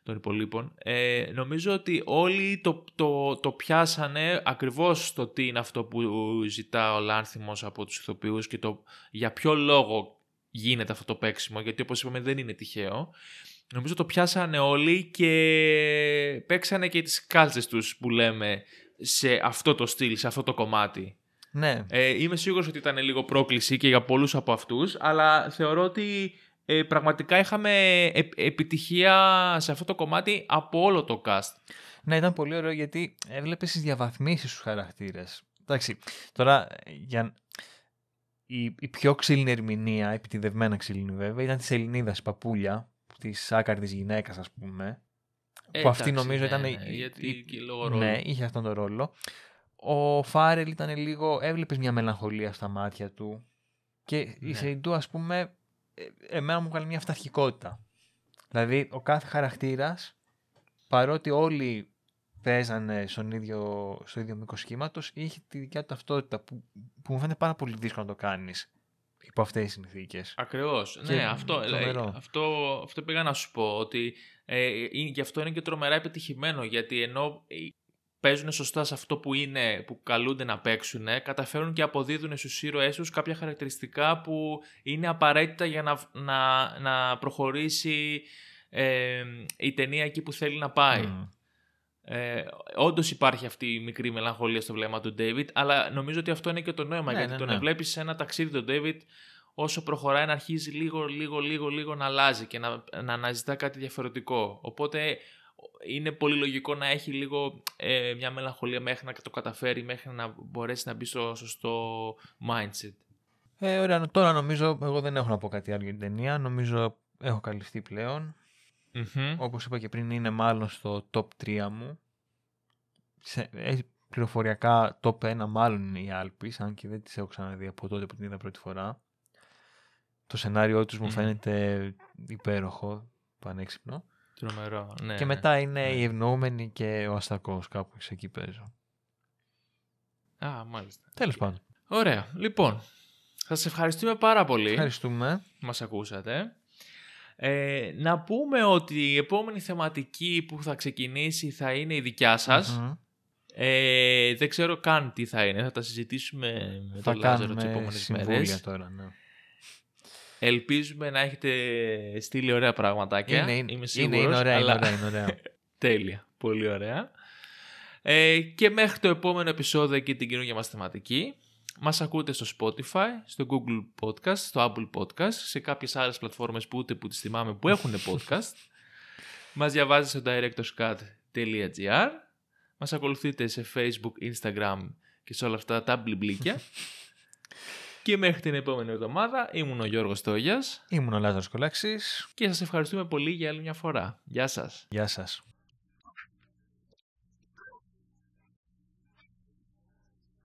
Των υπολείπων. Ε, νομίζω ότι όλοι το, το, το πιάσανε ακριβώς το τι είναι αυτό που ζητά ο Λάνθιμος από τους ηθοποιούς και το για ποιο λόγο γίνεται αυτό το παίξιμο, γιατί όπως είπαμε δεν είναι τυχαίο. Νομίζω το πιάσανε όλοι και παίξανε και τις κάλτσες τους που λέμε σε αυτό το στυλ, σε αυτό το κομμάτι. ναι. Ε, είμαι σίγουρος ότι ήταν λίγο πρόκληση και για πολλούς από αυτούς, αλλά θεωρώ ότι ε, πραγματικά είχαμε ε- επιτυχία σε αυτό το κομμάτι από όλο το cast. Ναι, ήταν πολύ ωραίο γιατί έβλεπες τις διαβαθμίσεις στους χαρακτήρες. Εντάξει, τώρα για... η, η πιο ξύλινη ερμηνεία, επιτιδευμένα ξύλινη βέβαια, ήταν της Ελληνίδας Παπούλια, της άκαρτης γυναίκας, ας πούμε. Ε, που αυτή εντάξει, νομίζω ναι, ήταν. ναι, η- γιατί η- και λόγω ρόλου. Ναι, είχε αυτόν τον ρόλο. Ο Φάρελ ήταν λίγο. Έβλεπες μια μελαγχολία στα μάτια του. Και η Ναι. Σεϊντού, ας πούμε, ε, εμένα μου έκανε μια αυταρχικότητα. Δηλαδή, ο κάθε χαρακτήρας, παρότι όλοι παίζανε στον ίδιο, στο ίδιο μήκος κύματο, είχε τη δικιά του ταυτότητα που, που μου φαίνεται πάρα πολύ δύσκολο να το κάνεις υπό αυτές τις συνθήκες. Ακριβώς. Και Ναι, αυτό, τρομερό. ε, αυτό, αυτό πήγα να σου πω. Ότι ε, είναι, γι' αυτό είναι και τρομερά επιτυχημένο. Γιατί ενώ ε, παίζουν σωστά σε αυτό που είναι, που καλούνται να παίξουν, καταφέρουν και αποδίδουν στους ήρωές τους κάποια χαρακτηριστικά που είναι απαραίτητα για να, να, να προχωρήσει ε, η ταινία εκεί που θέλει να πάει. Μμ. Ε, Όντως υπάρχει αυτή η μικρή μελαγχολία στο βλέμμα του David, αλλά νομίζω ότι αυτό είναι και το νόημα. Ναι, γιατί ναι, τον ναι. βλέπει σε ένα ταξίδι τον David, όσο προχωράει να αρχίζει λίγο, λίγο, λίγο, λίγο να αλλάζει και να, να αναζητά κάτι διαφορετικό. Οπότε είναι πολύ λογικό να έχει λίγο ε, μια μελαγχολία μέχρι να το καταφέρει, μέχρι να μπορέσει να μπει στο σωστό mindset. Ε, ωραία, τώρα νομίζω, εγώ δεν έχω να πω κάτι άλλο για την ταινία. Νομίζω έχω καλυφθεί πλέον. Μμμ. Όπως είπα και πριν, είναι μάλλον στο top 3 μου. Σε, ε, πληροφοριακά top 1 μάλλον είναι η Άλπης, αν και δεν τις έχω ξαναδεί από τότε που την είδα πρώτη φορά. Το σενάριό τους μου Μμμ. φαίνεται υπέροχο, πανέξυπνο. Τρομερό. Ναι, και ναι. μετά είναι ναι. η Ευνοούμενη και ο Αστακός, κάπου εκεί παίζω. Α, μάλιστα. Τέλος πάντων. Ωραία. Λοιπόν, σας ευχαριστούμε πάρα πολύ. Ευχαριστούμε. που μας ακούσατε. Ε, να πούμε ότι η επόμενη θεματική που θα ξεκινήσει θα είναι η δικιά σας. Μμμ. Ε, δεν ξέρω καν τι θα είναι. Θα τα συζητήσουμε με Θα τον Λάζαρο τις κάνουμε επόμενες συμβούλια μέρες. τώρα, ναι. Ελπίζουμε να έχετε στείλει ωραία πραγματάκια. Είναι, είναι, Είμαι είναι, σίγουρος, είναι ωραία, αλλά... είναι ωραία, είναι ωραία. Τέλεια. Πολύ ωραία. Ε, και μέχρι το επόμενο επεισόδιο και την καινούργια μας θεματική. Μας ακούτε στο Spotify, στο Google Podcast, στο Apple Podcast, σε κάποιες άλλες πλατφόρμες που ούτε που τις θυμάμαι που έχουν podcast. μας διαβάζετε στο directorscut.gr. Μας ακολουθείτε σε Facebook, Instagram και σε όλα αυτά τα μπλιμπλίκια. και μέχρι την επόμενη εβδομάδα ήμουν ο Γιώργος Τόγιας Ήμουν ο Λάζαρος Κολάξης. και σας ευχαριστούμε πολύ για άλλη μια φορά. Γεια σας. Γεια σας.